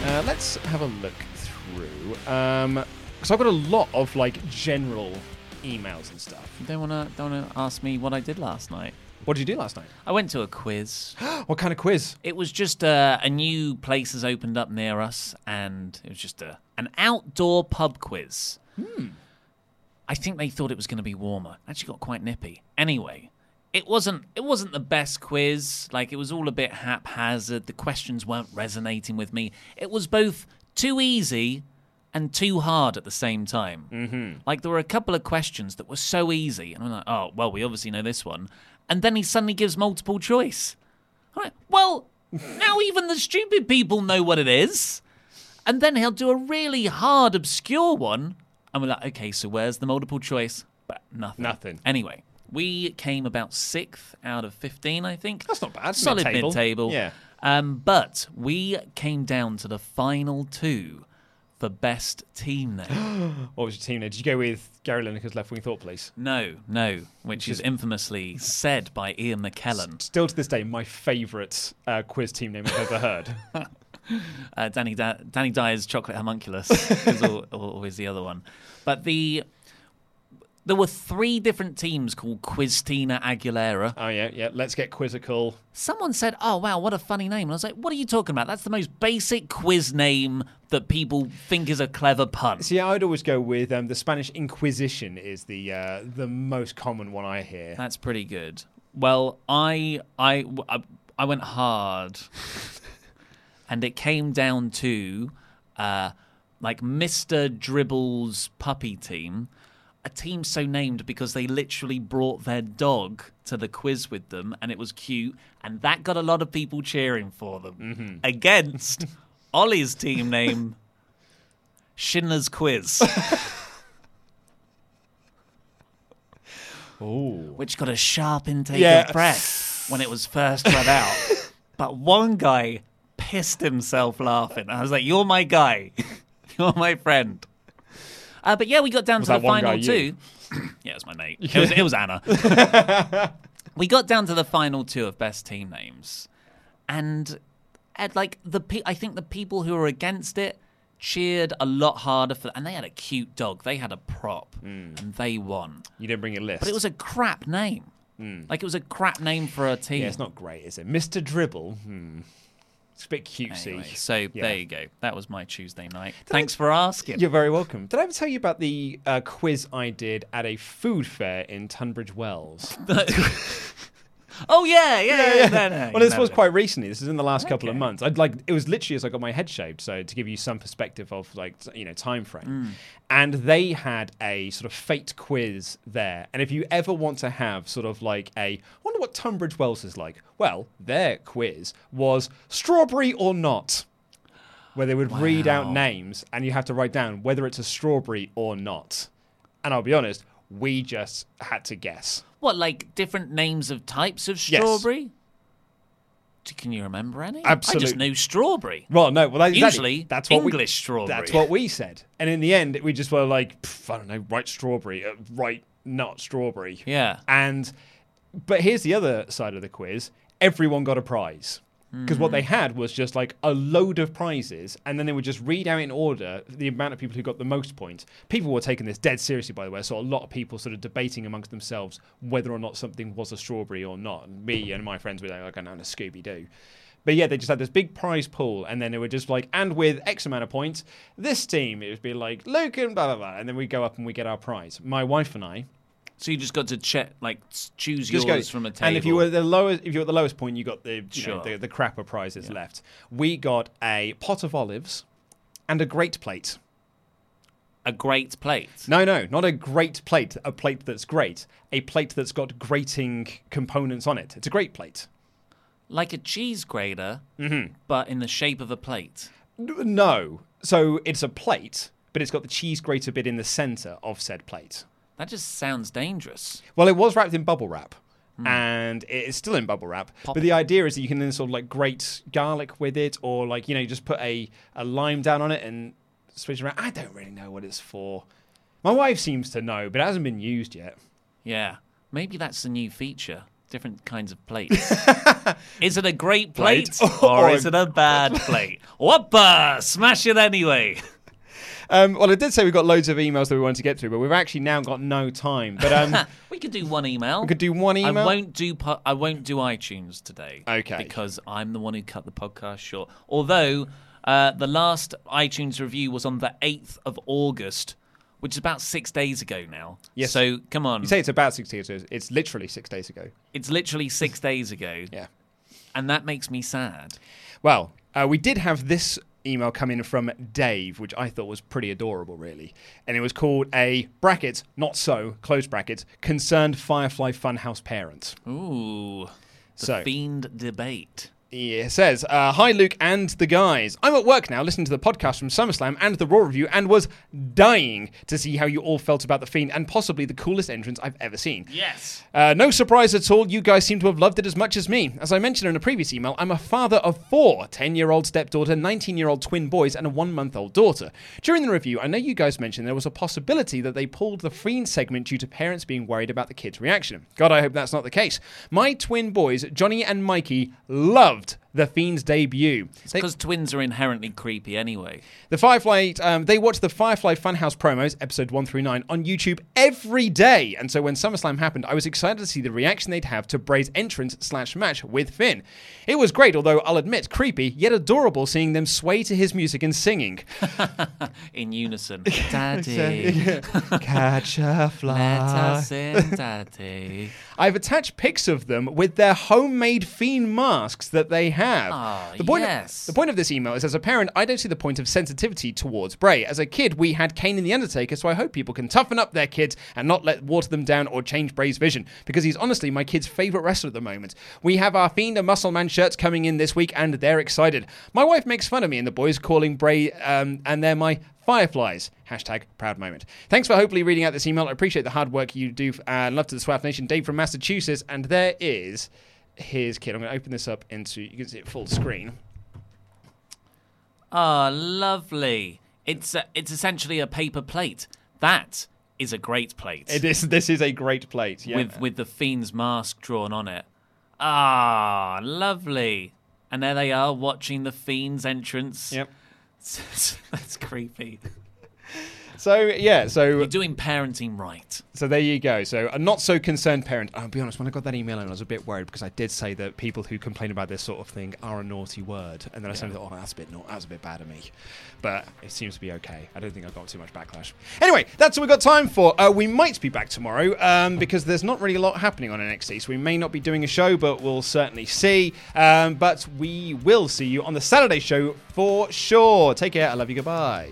Uh, let's have a look through. Because I've got a lot of like general emails and stuff. You don't want to don't want to ask me what I did last night. What did you do last night? I went to a quiz. what kind of quiz? It was just uh, a new place has opened up near us, and it was just a an outdoor pub quiz. Hmm. I think they thought it was going to be warmer. Actually, got quite nippy. Anyway, it wasn't. It wasn't the best quiz. Like it was all a bit haphazard. The questions weren't resonating with me. It was both too easy and too hard at the same time. Mm-hmm. Like there were a couple of questions that were so easy, and I'm like, oh well, we obviously know this one. And then he suddenly gives multiple choice. I'm like, well, now even the stupid people know what it is. And then he'll do a really hard, obscure one. And we're like, okay, so where's the multiple choice? But nothing. Nothing. Anyway, we came about sixth out of 15, I think. That's not bad. Solid Mid-table. mid-table. Yeah. Um, but we came down to the final two for best team name. what was your team name? Did you go with Gary Lineker's Left Wing Thought Police? no, no, which is infamously said by Ian McKellen. Still to this day, my favourite uh, quiz team name I've ever heard. uh, Danny da- Danny Dyer's chocolate homunculus is al- al- always the other one. But the there were three different teams called Quiztina Aguilera. Oh yeah, yeah. Let's get quizzical. Someone said, "Oh wow, what a funny name!" And I was like, "What are you talking about? That's the most basic quiz name that people think is a clever pun." See, I'd always go with um, the Spanish Inquisition is the uh, the most common one I hear. That's pretty good. Well, I I I, I went hard, and it came down to uh, like Mister Dribble's puppy team, a team so named because they literally brought their dog to the quiz with them, and it was cute, and that got a lot of people cheering for them against Ollie's team name, Schindler's Quiz. Ooh. which got a sharp intake Yeah. of breath when it was first read out. but one guy pissed himself laughing. I was like, "You're my guy. You're my friend." Uh, but yeah, we got down Was to the final two. yeah, it was my mate. It was, it was Anna. we got down to the final two of best team names, and at like the pe- I think the people who were against it cheered a lot harder for, and they had a cute dog. They had a prop, and they won. You didn't bring a list. But it was a crap name. Like it was a crap name for a team. yeah, it's not great, is it? Mr. Dribble. Hmm. It's a bit cutesy. Anyway, so Yeah. there you go. That was my Tuesday night. Thanks for asking. You're very welcome. Did I ever tell you about the uh, quiz I did at a food fair in Tunbridge Wells? Oh yeah, yeah, yeah. no, no, well, this was no. quite recently. This is in the last couple of months. I'd like it was literally as I got my head shaved. So to give you some perspective of like you know time frame, Mm. and they had a sort of fate quiz there. And if you ever want to have sort of like a I wonder what Tunbridge Wells is like. Well, their quiz was strawberry or not. Where they would read out names and you have to write down whether it's a strawberry or not. And I'll be honest, we just had to guess. What, like different names of types of strawberry? D- Can you remember any? I just knew strawberry. Well, no, well, exactly. Usually, that's what English we, strawberry. That's what we said, and in the end, we just were like, I don't know, right strawberry, uh, right not strawberry. Yeah. And but here's the other side of the quiz: everyone got a prize. Because what Mm. they had was just like a load of prizes, and then they would just read out in order the amount of people who got the most points. People were taking this dead seriously, by the way. So a lot of people sort of debating amongst themselves whether or not something was a strawberry or not. And me and my friends were like, "I'm a Scooby Doo." But yeah, they just had this big prize pool, and then they were just like, and with X amount of points, this team, it would be like Luke and blah blah blah, and then we go up and we get our prize. My wife and I. So you just got to check, like, choose Just yours go, from a table. and if you were the lowest, if you were at the lowest point, you got the you Sure. know, the, the crapper prizes left. We got a pot of olives and a great plate. A great plate. No, no, not a great plate. A plate that's great. A plate that's got grating components on it. It's a great plate. like a cheese grater, Mm-hmm. but in the shape of a plate. No, so it's a plate, but it's got the cheese grater bit in the center of said plate. That just sounds dangerous. Well, it was wrapped in bubble wrap. Hmm. And it is still in bubble wrap. Pop- But the idea is that you can then sort of like grate garlic with it, or like, you know, just put a, a lime down on it and switch it around. I don't really know what it's for. My wife seems to know, but it hasn't been used yet. Yeah, maybe that's the new feature. Different kinds of plates. is it a great plate, Plate or or is it a bad plate? Whoppa! Smash it anyway. Um, well, it did say we've got loads of emails that we wanted to get through, but we've actually now got no time. But um, we could do one email. we could do one email. I won't do pu- I won't do iTunes today. Okay. Because I'm the one who cut the podcast short. Although uh, the last iTunes review was on the 8th of August, which is about six days ago now. Yes. So come on. You say it's about six days ago. It's literally six days ago. it's literally six days ago. Yeah. And that makes me sad. Well, uh, we did have this email come in from Dave, which I thought was pretty adorable, really. And it was called a bracket, not so, close brackets, concerned Firefly Funhouse parents. Ooh. The So- fiend debate. It says, uh, Hi Luke and the guys. I'm at work now listening to the podcast from SummerSlam and the Raw review and was dying to see how you all felt about The Fiend and possibly the coolest entrance I've ever seen. Yes. Uh, no surprise at all, you guys seem to have loved it as much as me. As I mentioned in a previous email, I'm a father of four 10 year old stepdaughter, 19 year old twin boys, and a one month old daughter. During the review, I know you guys mentioned there was a possibility that they pulled the Fiend segment due to parents being worried about the kids' reaction. God, I hope that's not the case. My twin boys, Johnny and Mikey, loved the Fiend's debut. Because twins are inherently creepy anyway. the Firefly, um, they watch the Firefly Funhouse promos, episode 1 through 9, on YouTube every day. And so when SummerSlam happened, I was excited to see the reaction they'd have to Bray's entrance slash match with Finn. It was great, although I'll admit, creepy, yet adorable seeing them sway to his music and singing. In unison. Daddy. Catch a fly. Let us in, Daddy. I've attached pics of them with their homemade fiend masks that they have. Ah, the point yes. Of, the point of this email is as a parent, I don't see the point of sensitivity towards Bray. As a kid, we had Kane and the Undertaker, so I hope people can toughen up their kids and not let water them down or change Bray's vision, because he's honestly my kid's favorite wrestler at the moment. We have our Fiend and Muscle Man shirts coming in this week, and they're excited. My wife makes fun of me and the boys calling Bray, um, and they're my Fireflies. Hashtag proud moment. Thanks for hopefully reading out this email. I appreciate the hard work you do. And love to the Swaff Nation. Dave from Massachusetts. And there is his kid. I'm going to open this up into, you can see it full screen. Ah, lovely. It's a, it's essentially a paper plate. That is a great plate. It is, this is a great plate. Yeah. With with the fiend's mask drawn on it. Ah, lovely. And there they are watching the fiend's entrance. Yep. That's creepy. So yeah, so You're doing parenting right. So there you go. So a not so concerned parent. I'll be honest, when I got that email in, I was a bit worried because I did say that people who complain about this sort of thing are a naughty word, and then I suddenly thought, oh, that's a bit, naughty, that's a bit bad of me. But it seems to be okay. I don't think I got too much backlash. Anyway, that's all we've got time for. Uh, we might be back tomorrow um, because there's not really a lot happening on NXT, so we may not be doing a show, but we'll certainly see. Um, but we will see you on the Saturday show for sure. Take care. I love you. Goodbye.